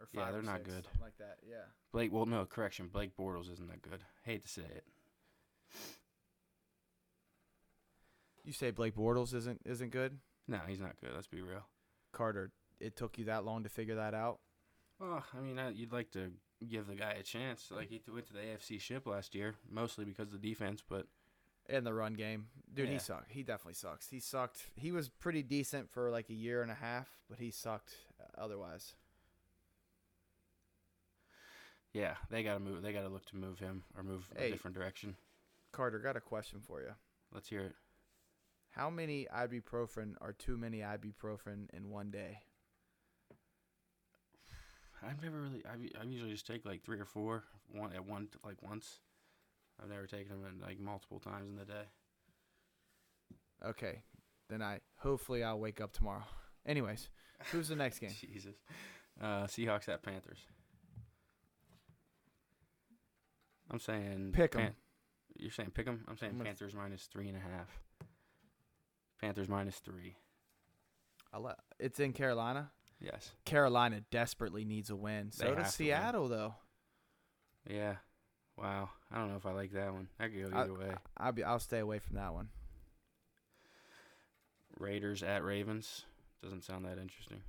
Or Yeah, five they're or not six, good. Like that, yeah. Blake, well, no, correction. Blake Bortles isn't that good. Hate to say it. You say Blake Bortles isn't isn't good, No, he's not good. Let's be real. Carter. It took you that long to figure that out. Well, I mean, I, you'd like to give the guy a chance. Like he went to the AFC ship last year, mostly because of the defense. But In the run game, dude, he sucked. He definitely sucks. He sucked. He was pretty decent for like a year and a half, but he sucked uh, otherwise. yeah, they gotta move. They gotta look to move him or move Hey. a different direction. Carter, got a question for you. Let's hear it. How many ibuprofen are too many ibuprofen in one day? I've never really. I I usually just take like three or four one at one like once. I've never taken them in like multiple times in the day. Okay, then I hopefully I'll wake up tomorrow. Anyways, who's the next game? Jesus. Uh, Seahawks at Panthers. I'm saying Pick 'em. You're saying pick them. I'm saying I'm Panthers minus three and a half. Panthers minus three. Let, it's in Carolina. Yes. Carolina desperately needs a win. So They does to. Seattle, though. Yeah. Wow. I don't know if I like that one. That could go I- either way. I'll be. I'll stay away from that one. Raiders at Ravens. Doesn't sound that interesting.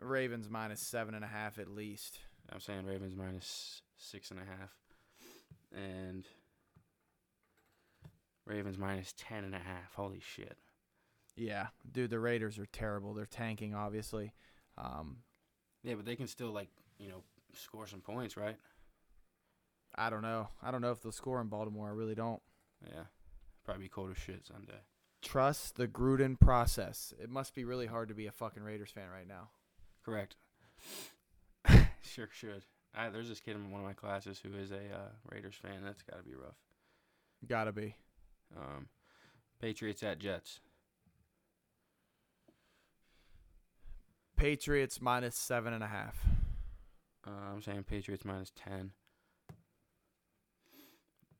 Ravens minus seven and a half at least. I'm saying Ravens minus six and a half. And Ravens minus ten and a half. Holy shit. Yeah, dude, the Raiders are terrible. They're tanking, obviously. Um, Yeah, but they can still like, you know, score some points, right? I don't know. I don't know if they'll score in Baltimore. I really don't. Yeah. Probably be cold as shit Sunday. Trust the Gruden process. It must be really hard to be a fucking Raiders fan right now. Correct. sure should. I, there's this kid in one of my classes who is a uh, Raiders fan. That's got to be rough. Gotta be. Um, Patriots at Jets. Patriots minus seven and a half. Uh, I'm saying Patriots minus 10.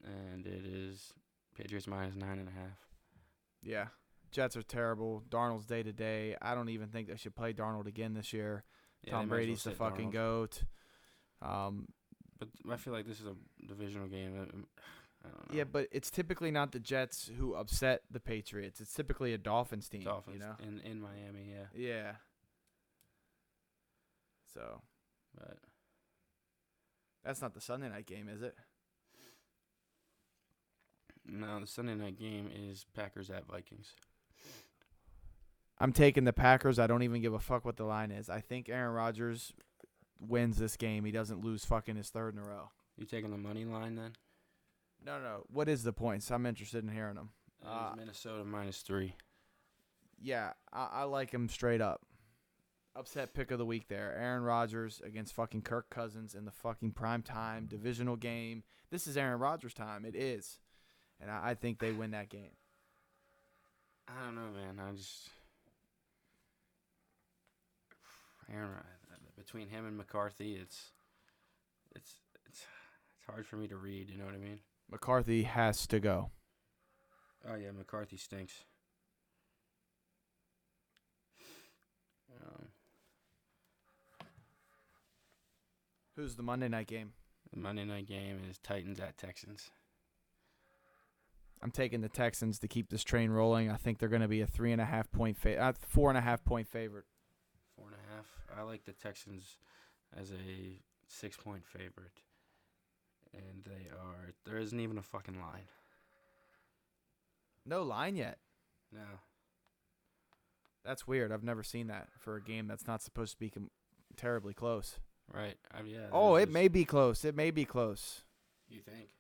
And it is Patriots minus nine and a half. Yeah. Jets are terrible. Darnold's day to day. I don't even think they should play Darnold again this year. Yeah, Tom as well Brady's the fucking Darnold. goat. Um, But I feel like this is a divisional game. I- I don't know. yeah, but it's typically not the Jets who upset the Patriots. It's typically a Dolphins team. Dolphins You know? in in Miami, yeah. Yeah. So But that's not the Sunday night game, is it? no, the Sunday night game is Packers at Vikings. I'm taking the Packers. I don't even give a fuck what the line is. I think Aaron Rodgers wins this game. He doesn't lose fucking his third in a row. You taking the money line then? No, no. What is the points? I'm interested in hearing them. Uh, Minnesota minus three. Yeah, I, I like him straight up. Upset pick of the week there. Aaron Rodgers against fucking Kirk Cousins in the fucking prime time divisional game. This is Aaron Rodgers time. It is. And I, I think they win that game. I don't know, man. I just Aaron Rod- between him and McCarthy, it's it's it's it's hard for me to read. You know what I mean? McCarthy has to go. Oh yeah, McCarthy stinks. Um, Who's the Monday night game? the Monday night game is Titans at Texans. I'm taking the Texans to keep this train rolling. I think they're going to be a three and a half point fa- uh, four and a half point favorite. Four and a half. I like the Texans as a six point favorite. And they are there isn't even a fucking line. No line yet. No. That's weird. I've never seen that for a game that's not supposed to be com- terribly close. Right. I mean, yeah. Oh, it this- may be close. It may be close. You think?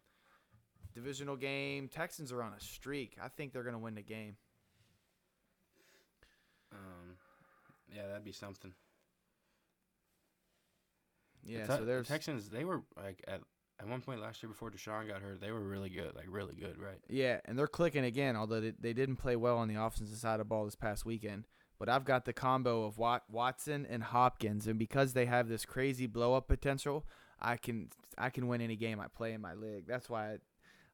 Divisional game. Texans are on a streak. I think they're going to win the game. Um, yeah, that'd be something. The Yeah, Te- so the there's Texans. They were like at at one point last year before Deshaun got hurt. They were really good, like really good, right? Yeah, and they're clicking again, although they, they didn't play well on the offensive side of the ball this past weekend. But I've got the combo of Wat- Watson and Hopkins, and because they have this crazy blow up potential, I can I can win any game I play in my league. That's why I,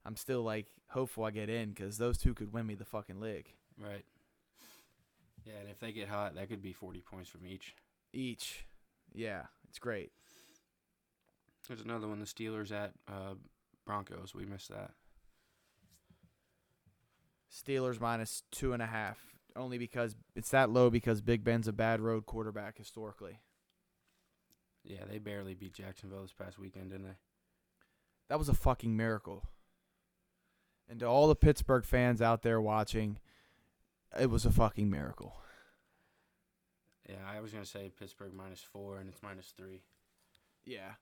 I'm still like hopeful I get in because those two could win me the fucking league. Right. Yeah, and if they get hot, that could be 40 points from each. each. Yeah, it's great. There's another one, the Steelers at uh, Broncos. We missed that. Steelers minus two and a half, only because it's that low because Big Ben's a bad road quarterback historically. Yeah, they barely beat Jacksonville this past weekend, didn't they? That was a fucking miracle. And to all the Pittsburgh fans out there watching, it was a fucking miracle. Yeah, I was gonna say Pittsburgh minus four, and it's minus three. Yeah.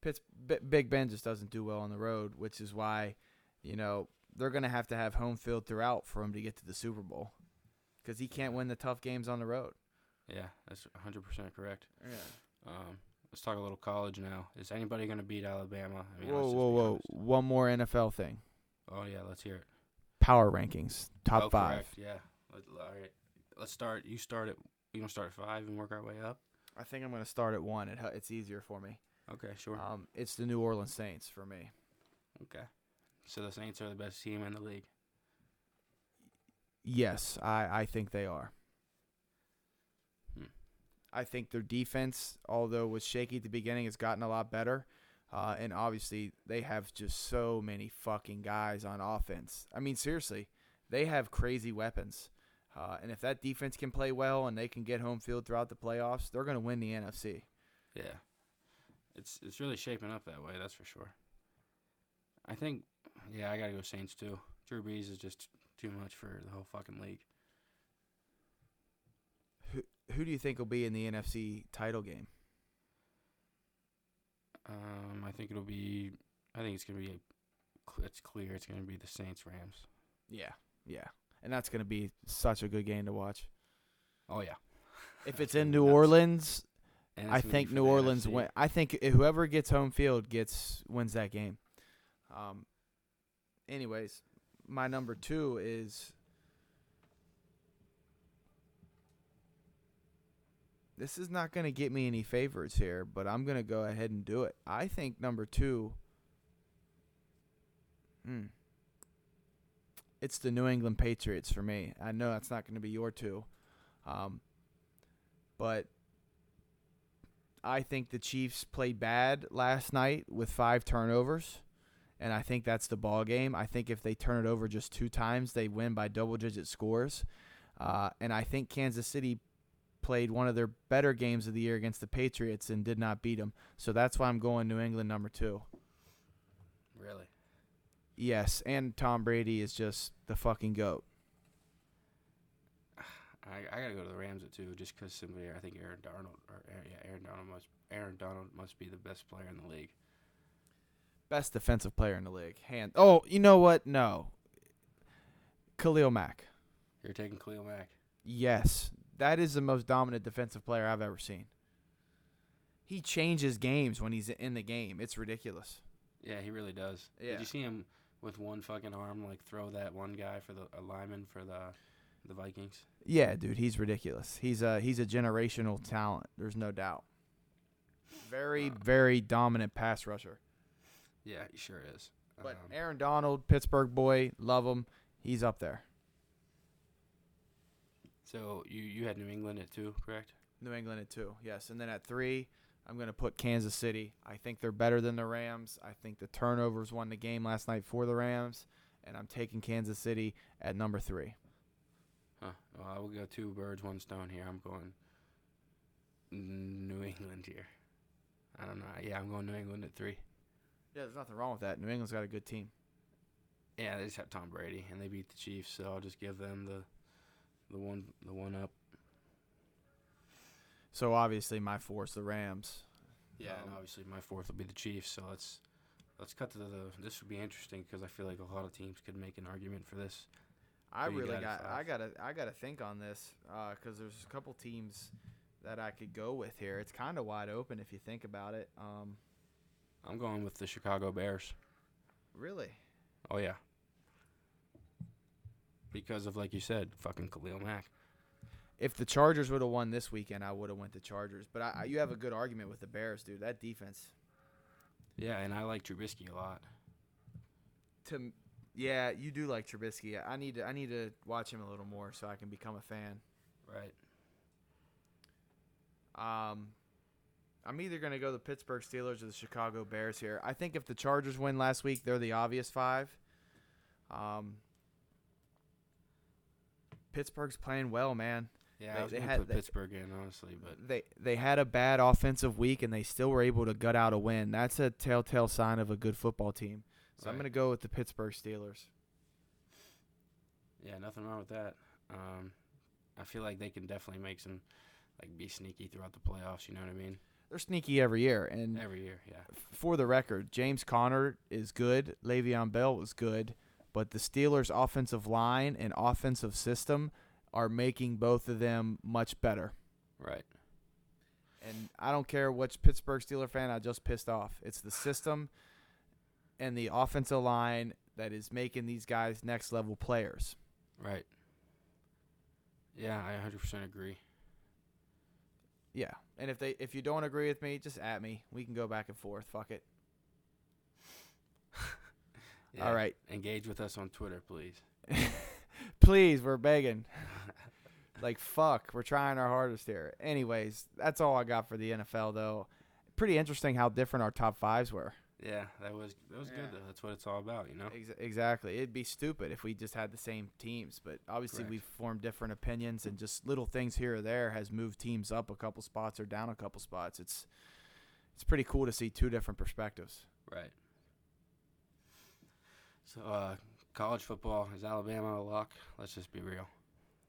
Pitts, B- Big Ben just doesn't do well on the road, which is why, you know, they're going to have to have home field throughout for him to get to the Super Bowl because he can't win the tough games on the road. Yeah, that's 100 percent correct. Yeah. Um, let's talk a little college now. Is anybody gonna beat Alabama? I mean, whoa, whoa, whoa. One more NFL thing. Oh yeah, let's hear it. Power rankings, top Oh, five. correct, Yeah. Let, all right. Let's start. You start at. You gonna start at five and work our way up? I think I'm going to start at one. It, it's easier for me. Okay, sure. Um, it's the New Orleans Saints for me. okay. So the Saints are the best team in the league. Yes, I, I think they are. Hmm. I think their defense, although was shaky at the beginning, has gotten a lot better. Uh, and obviously, they have just so many fucking guys on offense. I mean, seriously, they have crazy weapons. Uh, and if that defense can play well and they can get home field throughout the playoffs, they're going to win the NFC. Yeah. It's it's really shaping up that way. That's for sure. I think. Yeah, I gotta go Saints too. Drew Brees is just too much for the whole fucking league. Who, who do you think will be in the NFC title game? Um, I think it'll be. I think it's gonna be. A, it's clear. It's gonna be the Saints Rams. Yeah, yeah. And that's going to be such a good game to watch. Oh yeah. If It's in New. Orleans, I think New Orleans win. I think whoever gets home field gets wins that game. Um. Anyways, my number two is. This is not going to get me any favors here, but I'm going to go ahead and do it. I think number two. Hmm. It's the New England Patriots for me. I know that's not going to be your two. Um, but I think the Chiefs played bad last night with five turnovers, and I think that's the ball game. I think if they turn it over just two times, they win by double digit scores. Uh, and I think Kansas City played one of their better games of the year against the Patriots and did not beat them. So that's why I'm going New England number two. Really. Yes, and Tom Brady is just the fucking goat. I, I gotta go to the Rams at two, just because somebody. I think Aaron Darnold or uh, yeah Aaron Donald must Aaron Donald must be the best player in the league. Best defensive player in the league. Hand. Oh, you know what? No. Khalil Mack. You're taking Khalil Mack. Yes, that is the most dominant defensive player I've ever seen. He changes games when he's in the game. It's ridiculous. Yeah, he really does. Yeah. Did you see him with one fucking arm like throw that one guy for the a lineman for the the Vikings? Yeah, dude, he's ridiculous. He's a he's a generational talent. There's no doubt. Very very dominant pass rusher. Yeah, he sure is. But Um, Aaron Donald, Pittsburgh boy, love him. He's up there. so you you had New England at two, correct? New England at two, yes. And then at three, I'm going to put Kansas City. I think they're better than the Rams. I think the turnovers won the game last night for the Rams. And I'm taking Kansas City at number three. I will go two birds, one stone here. I'm going New England here. I don't know. Yeah, I'm going New England at three. Yeah, there's nothing wrong with that. New England's got a good team. Yeah, they just have Tom Brady and they beat the Chiefs, so I'll just give them the the one the one up. So obviously, my four's the Rams. Yeah, and Um, obviously my fourth will be the Chiefs. So let's let's cut to the. This would be interesting because I feel like a lot of teams could make an argument for this. I really got got. I gotta. I gotta think on this because there's a couple teams that I could go with here. It's kind of wide open if you think about it. Um, I'm going with the Chicago Bears. really. Oh yeah. Because of like you said, fucking Khalil Mack. If the Chargers would have won this weekend, I would have went the Chargers. But I, I, you have a good argument with the Bears, dude. That defense. Yeah, and I like Trubisky a lot. To, yeah, you do like Trubisky. I need to. I need to watch him a little more so I can become a fan. Right. Um, I'm either going to go the Pittsburgh Steelers or the Chicago Bears here. I think if the Chargers win last week, they're the obvious five. Um, Pittsburgh's playing well, man. Yeah, They- I was gonna had- put they- Pittsburgh in honestly, but They they had a bad offensive week and they still were able to gut out a win. That's a telltale sign of a good football team. So I'm going to go with the Pittsburgh Steelers. yeah, nothing wrong with that. Um, I feel like they can definitely make some, like, be sneaky throughout the playoffs. You know what I mean? They're sneaky every year, and Every year, yeah. for the record, James Conner is good. Le'Veon Bell was good, but the Steelers' offensive line and offensive system are making both of them much better. Right. And I don't care which Pittsburgh Steeler fan I just pissed off. It's the system and the offensive line that is making these guys next level players. Right. Yeah, I 100% agree. Yeah. And if they if you don't agree with me, just at me. We can go back and forth. Fuck it. Yeah. All right. Engage with us on Twitter, please. Please, we're begging. like fuck, we're trying our hardest here. Anyways, that's all I got for the NFL though. Pretty interesting how different our top fives were. Yeah, that was that was Yeah. good though. That's what it's all about, you know. Ex- exactly. It'd be stupid if we just had the same teams, but obviously Correct. we've formed different opinions and just little things here or there has moved teams up a couple spots or down a couple spots. It's it's pretty cool to see two different perspectives. Right. So, uh, college football is Alabama a lock? Let's just be real.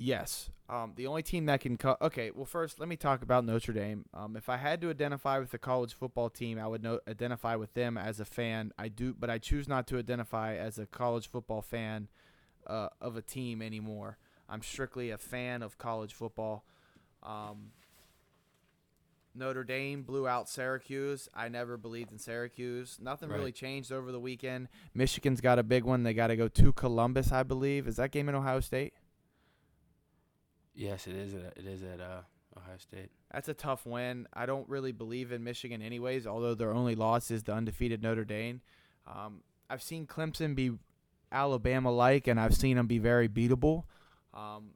Yes. Um, the only team that can. Okay. Well, first, let me talk about Notre Dame. Um, if I had to identify with the college football team, I would no- identify with them as a fan. I do, but I choose not to identify as a college football fan uh, of a team anymore. I'm strictly a fan of college football. Um, Notre Dame blew out Syracuse. I never believed in Syracuse. Nothing really changed over the weekend. Michigan's got a big one. They got to go to Columbus, I believe. Is that game in Ohio State? Yes, it is. At, it is at uh, Ohio State. That's a tough win. I don't really believe in Michigan, anyways. Although their only loss is the undefeated Notre Dame. Um, I've seen Clemson be Alabama-like, and I've seen them be very beatable. Um,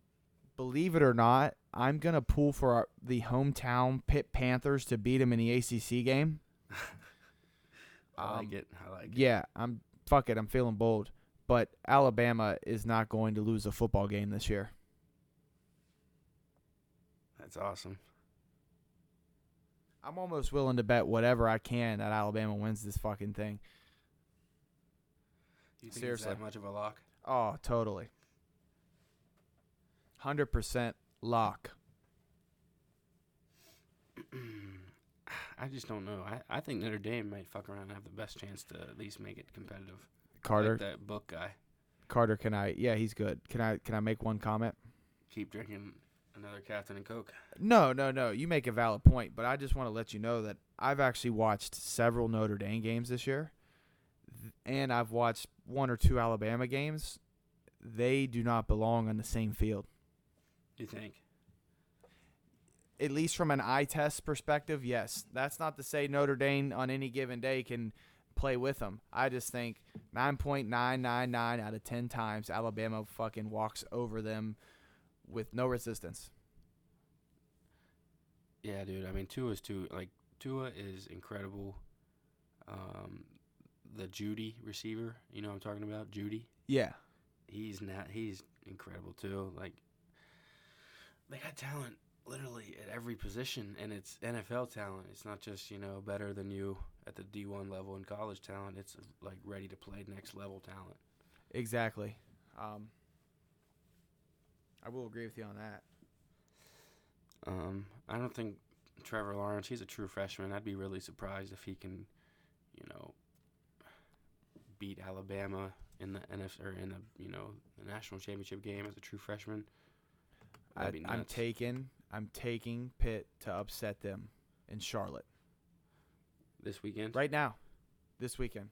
believe it or not, I'm gonna pull for our, the hometown Pitt Panthers to beat them in the ACC game. I like Um, it. I like it. Yeah, I'm fuck it. I'm feeling bold, but Alabama is not going to lose a football game this year. That's awesome. I'm almost willing to bet whatever I can that Alabama wins this fucking thing. You think Seriously. it's that much of a lock? Oh, totally. 100% lock. I just don't know. I, I think Notre Dame might fuck around and have the best chance to at least make it competitive. Carter, Like that book guy. Carter, can I? Yeah, he's good. Can I? Can I make one comment? Keep drinking another Captain and Coke. No, no, no. You make a valid point, but I just want to let you know that I've actually watched several Notre Dame games this year, and I've watched one or two Alabama games. They do not belong on the same field. You think? At least from an eye test perspective, yes. That's not to say Notre Dame on any given day can play with them. I just think 9.999 out of 10 times Alabama fucking walks over them with no resistance. Yeah, dude. I mean, Tua is too like Tua is incredible. Um, the Jeudy receiver, you know what I'm talking about? Jeudy. Yeah. He's not. He's incredible too. Like they got talent literally at every position, and it's NFL talent. It's not just you know better than you at the D1 level in college talent. It's like ready to play next level talent. Exactly. Um, I will agree with you on that. Um, I don't think Trevor Lawrence. He's a true freshman. I'd be really surprised if he can, you know, beat Alabama in the NF or in the you know the national championship game as a true freshman. I, I'm taking I'm taking Pitt to upset them in Charlotte this weekend. right now, this weekend.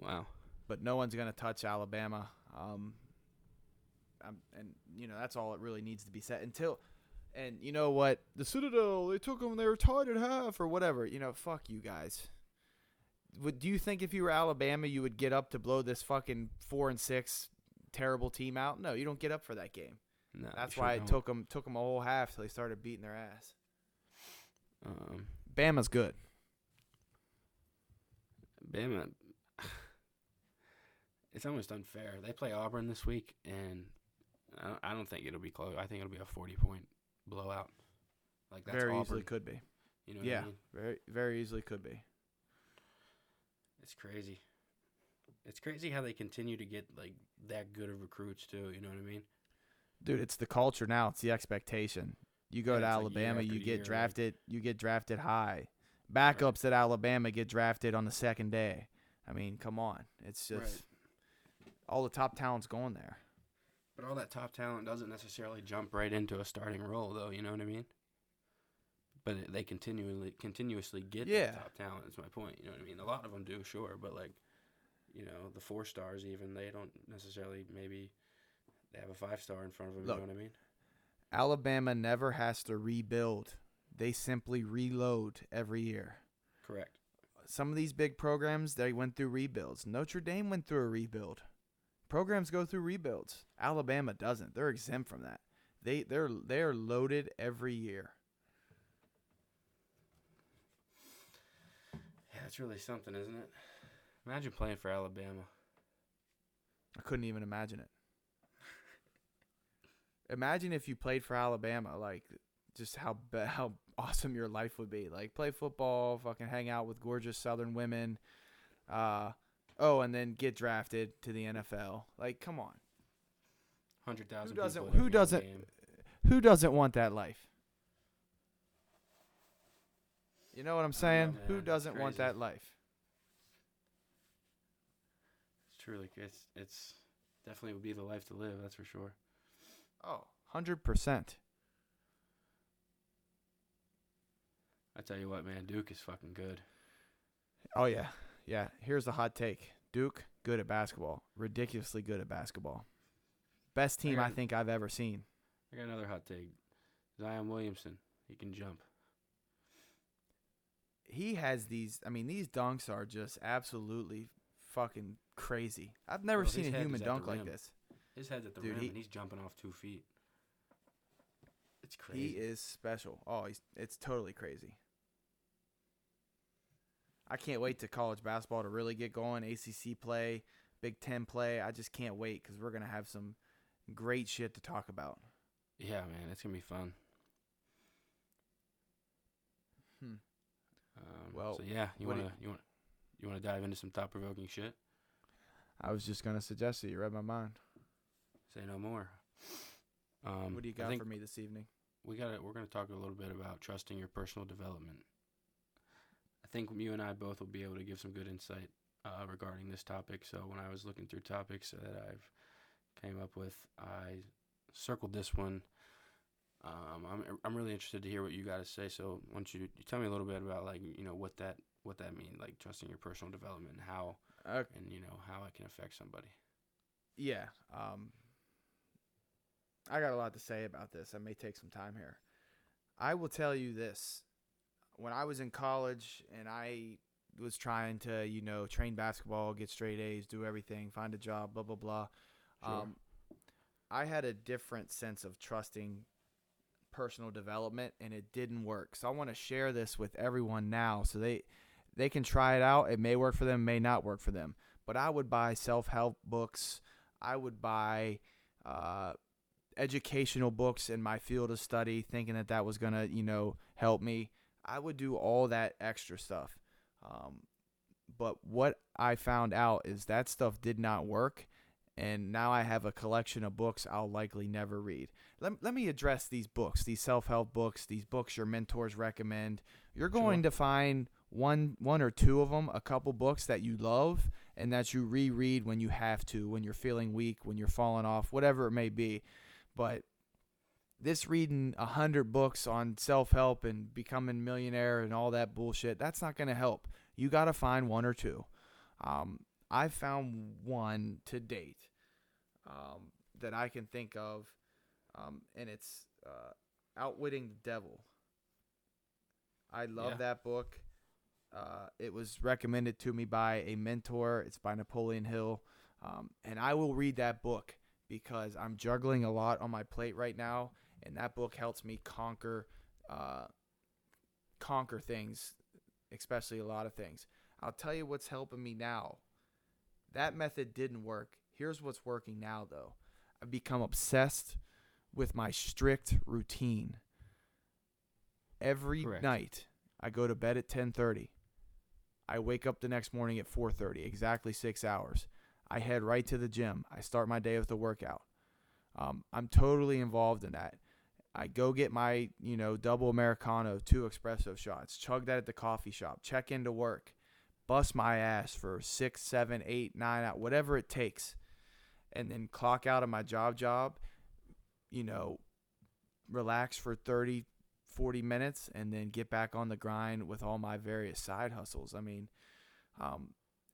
Wow. But no one's gonna touch Alabama. Um, um, and you know that's all it really needs to be said until. And you know what? The Citadel they took them. They were tied at half or whatever. You know, fuck you guys. Would do you think if you were Alabama, you would get up to blow this fucking four and six terrible team out. No, you don't get up for that game. No, That's sure why it took them took them a whole half till they started beating their ass. Um, Bama's good. Bama. It's almost unfair. They play Auburn this week, and I don't, think it'll be close. I think it'll be a forty-point blowout. Like that's Very Auburn. easily could be. You know what yeah, I mean? very very easily could be. It's crazy. It's crazy how they continue to get like that good of recruits too. You know what I mean? Dude, it's the culture now. It's the expectation. You go Yeah, to it's like Alabama, you get like- drafted. You get drafted high. Backups at Alabama get drafted on the second day. I mean, come on. It's just Right. all the top talent's going there. But all that top talent doesn't necessarily jump right into a starting role, though. You know what I mean? But they continually, continuously get Yeah. top talent. Is my point. You know what I mean? A lot of them do, sure, but like, you know, the four stars even they don't necessarily maybe they have a five star in front of them. Look. you know what I mean? Alabama never has to rebuild. They simply reload every year. Correct. Some of these big programs they went through rebuilds. Notre Dame went through a rebuild. Programs go through rebuilds. Alabama doesn't. They're exempt from that. They they're they're loaded every year. Yeah, it's really something, isn't it? Imagine playing for Alabama. I couldn't even imagine it. Imagine if you played for Alabama, like just how how awesome your life would be. Like play football, fucking hang out with gorgeous Southern women, uh, oh, and then get drafted to the NFL. Like, come on, Hundred thousand. Who doesn't- who doesn't- game. who doesn't want that life? You know what I'm don't know, saying? Who doesn't want that life? It's truly, it's it's definitely would be the life to live. That's for sure. Oh, 100%. I tell you what, man, Duke is fucking good. Oh yeah, yeah. Here's the hot take: Duke good at basketball, ridiculously good at basketball. Best team I got- think I've ever seen. I got another hot take. Zion Williamson, he can jump. He has these. I mean, these dunks are just absolutely fucking crazy. I've never Well, seen a human dunk like this. His head's at the Dude, rim he- and he's jumping off two feet. It's crazy. He is special. Oh, he's it's totally crazy. I can't wait to college basketball to really get going. ACC play, Big Ten play. I just can't wait because we're gonna have some great shit to talk about. yeah, man, it's gonna be fun. Hmm. Um, Well, so yeah, you wanna you want you wanna dive into some thought provoking shit? I was just gonna suggest it. You read my mind. Say no more. Um, what do you got for me this evening? we got we're going to talk a little bit about trusting your personal development. I think you and I both will be able to give some good insight uh, regarding this topic. So when I was looking through topics that I've came up with, I circled this one. Um, I'm I'm really interested to hear what you got to say. So why don't you, you tell me a little bit about like you know what that what that means, like trusting your personal development, and how Uh, and you know how it can affect somebody. yeah. Um, I got a lot to say about this. I may take some time here. I will tell you this: when I was in college and I was trying to, you know, train basketball, get straight A's, do everything, find a job, blah blah blah. Sure. Um, I had a different sense of trusting personal development, and it didn't work. So I want to share this with everyone now, so they they can try it out. It may work for them, may not work for them. But I would buy self help books. I would buy uh, educational books in my field of study, thinking that that was gonna, you know, help me. I would do all that extra stuff. Um, but what I found out is that stuff did not work, and now I have a collection of books I'll likely never read. Let, let me address these books, these self help books, these books your mentors recommend. You're going to find one one or two of them, a couple books that you love and that you reread when you have to, when you're feeling weak, when you're falling off, whatever it may be. But this reading a hundred books on self help and becoming millionaire and all that bullshit, that's not going to help. You got to find one or two. Um, I found one to date um, that I can think of, um, and it's uh, Outwitting the Devil. I love Yeah. that book. Uh, it was recommended to me by a mentor. It's by Napoleon Hill. Um, and I will read that book because I'm juggling a lot on my plate right now, and that book helps me conquer, uh, conquer things, especially a lot of things. I'll tell you what's helping me now. That method didn't work. Here's what's working now, though. I've become obsessed with my strict routine. Every Correct. night, I go to bed at 10:30. I wake up the next morning at 4:30, exactly 6 hours. I head right to the gym. I start my day with a workout. Um, I'm totally involved in that. I go get my, you know, double americano, two espresso shots, chug that at the coffee shop, check into work, bust my ass for six, seven, eight, nine out, whatever it takes, and then clock out of my job job, you know, relax for 30, 40 minutes, and then get back on the grind with all my various side hustles. I mean, um,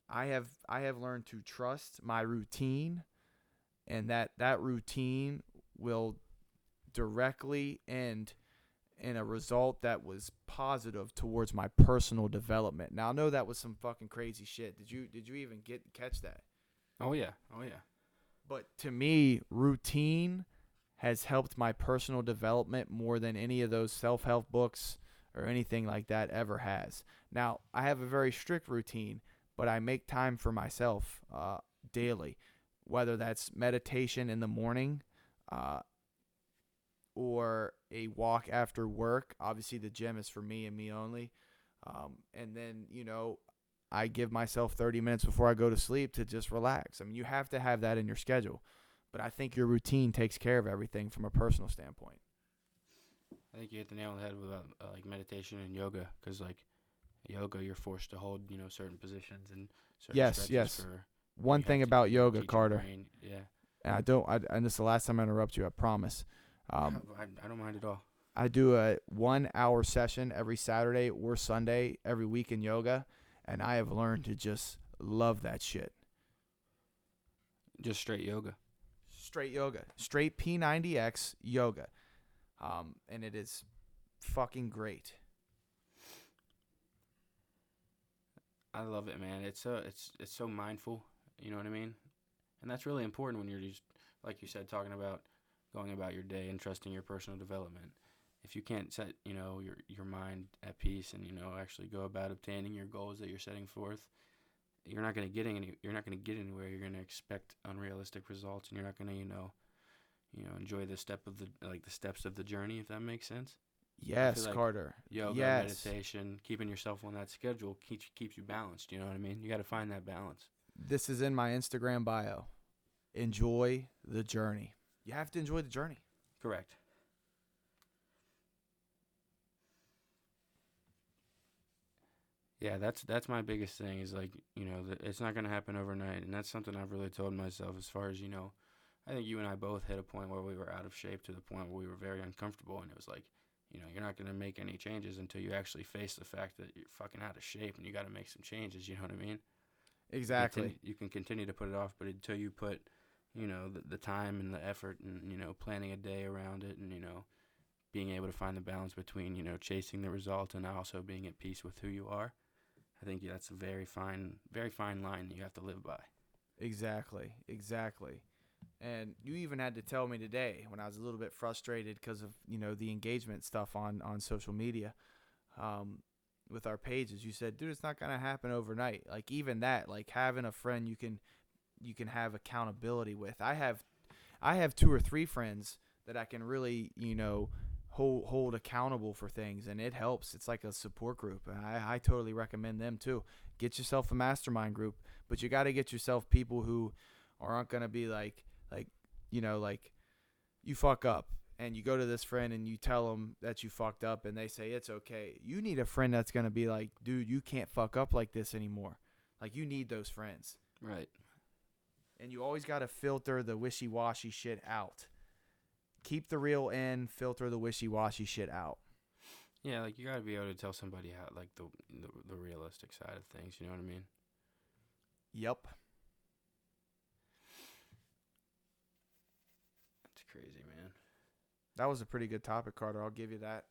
I have I have learned to trust my routine, and that that routine will directly end in a result that was positive towards my personal development. Now I know that was some fucking crazy shit. Did you did you even get catch that? Oh yeah. Oh yeah. But to me, routine has helped my personal development more than any of those self help books or anything like that ever has. Now, I have a very strict routine, but I make time for myself uh, daily, whether that's meditation in the morning uh, or a walk after work. Obviously, the gym is for me and me only. Um, and then, you know, I give myself 30 minutes before I go to sleep to just relax. I mean, you have to have that in your schedule. But I think your routine takes care of everything from a personal standpoint. I think you hit the nail on the head with uh, uh, like meditation and yoga, because like yoga, you're forced to hold you know certain positions and certain Yes, stretches yes. One thing about yoga, Carter, brain- Yeah. and I don't, I, and this is the last time I interrupt you, I promise. Um, I, I don't mind at all. I do a one hour session every Saturday or Sunday every week in yoga, and I have learned to just love that shit. Just straight yoga. Straight yoga, straight P90X yoga, um, and it is fucking great. I love it, man. It's so it's it's so mindful. You know what I mean? And that's really important when you're just like you said, talking about going about your day and trusting your personal development. If you can't set, you know, your your mind at peace and you know actually go about obtaining your goals that you're setting forth, you're not going to get any. You're not going to get anywhere. You're going to expect unrealistic results, and you're not going to, you know, you know, enjoy the step of the like the steps of the journey. If that makes sense. Yes, like Carter. yoga, yes. meditation, keeping yourself on that schedule keeps keeps you balanced. You know what I mean? You got to find that balance. This is in my Instagram bio. Enjoy the journey. You have to enjoy the journey. Correct. Yeah, that's that's my biggest thing is like you know that it's not gonna happen overnight, and that's something I've really told myself as far as you know. I think you and I both hit a point where we were out of shape to the point where we were very uncomfortable, and it was like, you know, you're not gonna make any changes until you actually face the fact that you're fucking out of shape and you got to make some changes. You know what I mean? Exactly. Continue- you can continue to put it off, but until you put, you know, the, the time and the effort and, you know, planning a day around it and, you know, being able to find the balance between, you know, chasing the result and also being at peace with who you are, I think that's a very fine, very fine line you have to live by. Exactly. Exactly. And you even had to tell me today when I was a little bit frustrated because of you know the engagement stuff on on social media, um, with our pages. You said, dude, it's not gonna happen overnight. Like even that, like having a friend you can you can have accountability with. I have I have two or three friends that I can really you know hold hold accountable for things, and it helps. It's like a support group, and I I totally recommend them too. Get yourself a mastermind group, but you got to get yourself people who aren't gonna be like like you know like you fuck up and you go to this friend and you tell them that you fucked up and they say it's okay you need a friend that's gonna be like dude you can't fuck up like this anymore like you need those friends Right. And you always got to filter the wishy-washy shit out keep the real in filter the wishy-washy shit out Yeah, like you got to be able to tell somebody how, like, the, the the realistic side of things. You know what I mean? yep It's crazy, man. that was a pretty good topic carter i'll give you that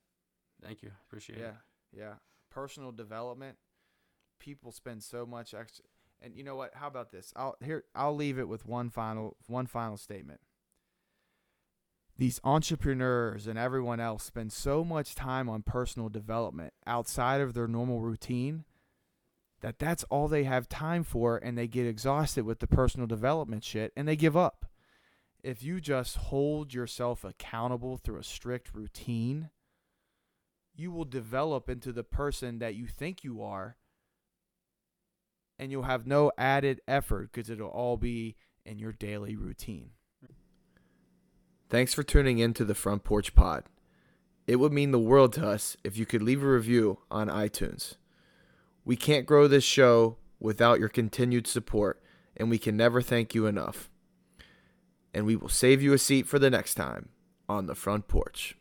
Thank you. Appreciate yeah it. yeah Yeah. personal development people spend so much extra and you know what? How about this? I'll here i'll leave it with one final one final statement. These entrepreneurs and everyone else spend so much time on personal development outside of their normal routine that that's all they have time for and they get exhausted with the personal development shit and they give up. If you just hold yourself accountable through a strict routine, you will develop into the person that you think you are and you'll have no added effort because it'll all be in your daily routine. Thanks for tuning in to the Front Porch Pod. It would mean the world to us if you could leave a review on iTunes. We can't grow this show without your continued support, and we can never thank you enough. And we will save you a seat for the next time on the front porch.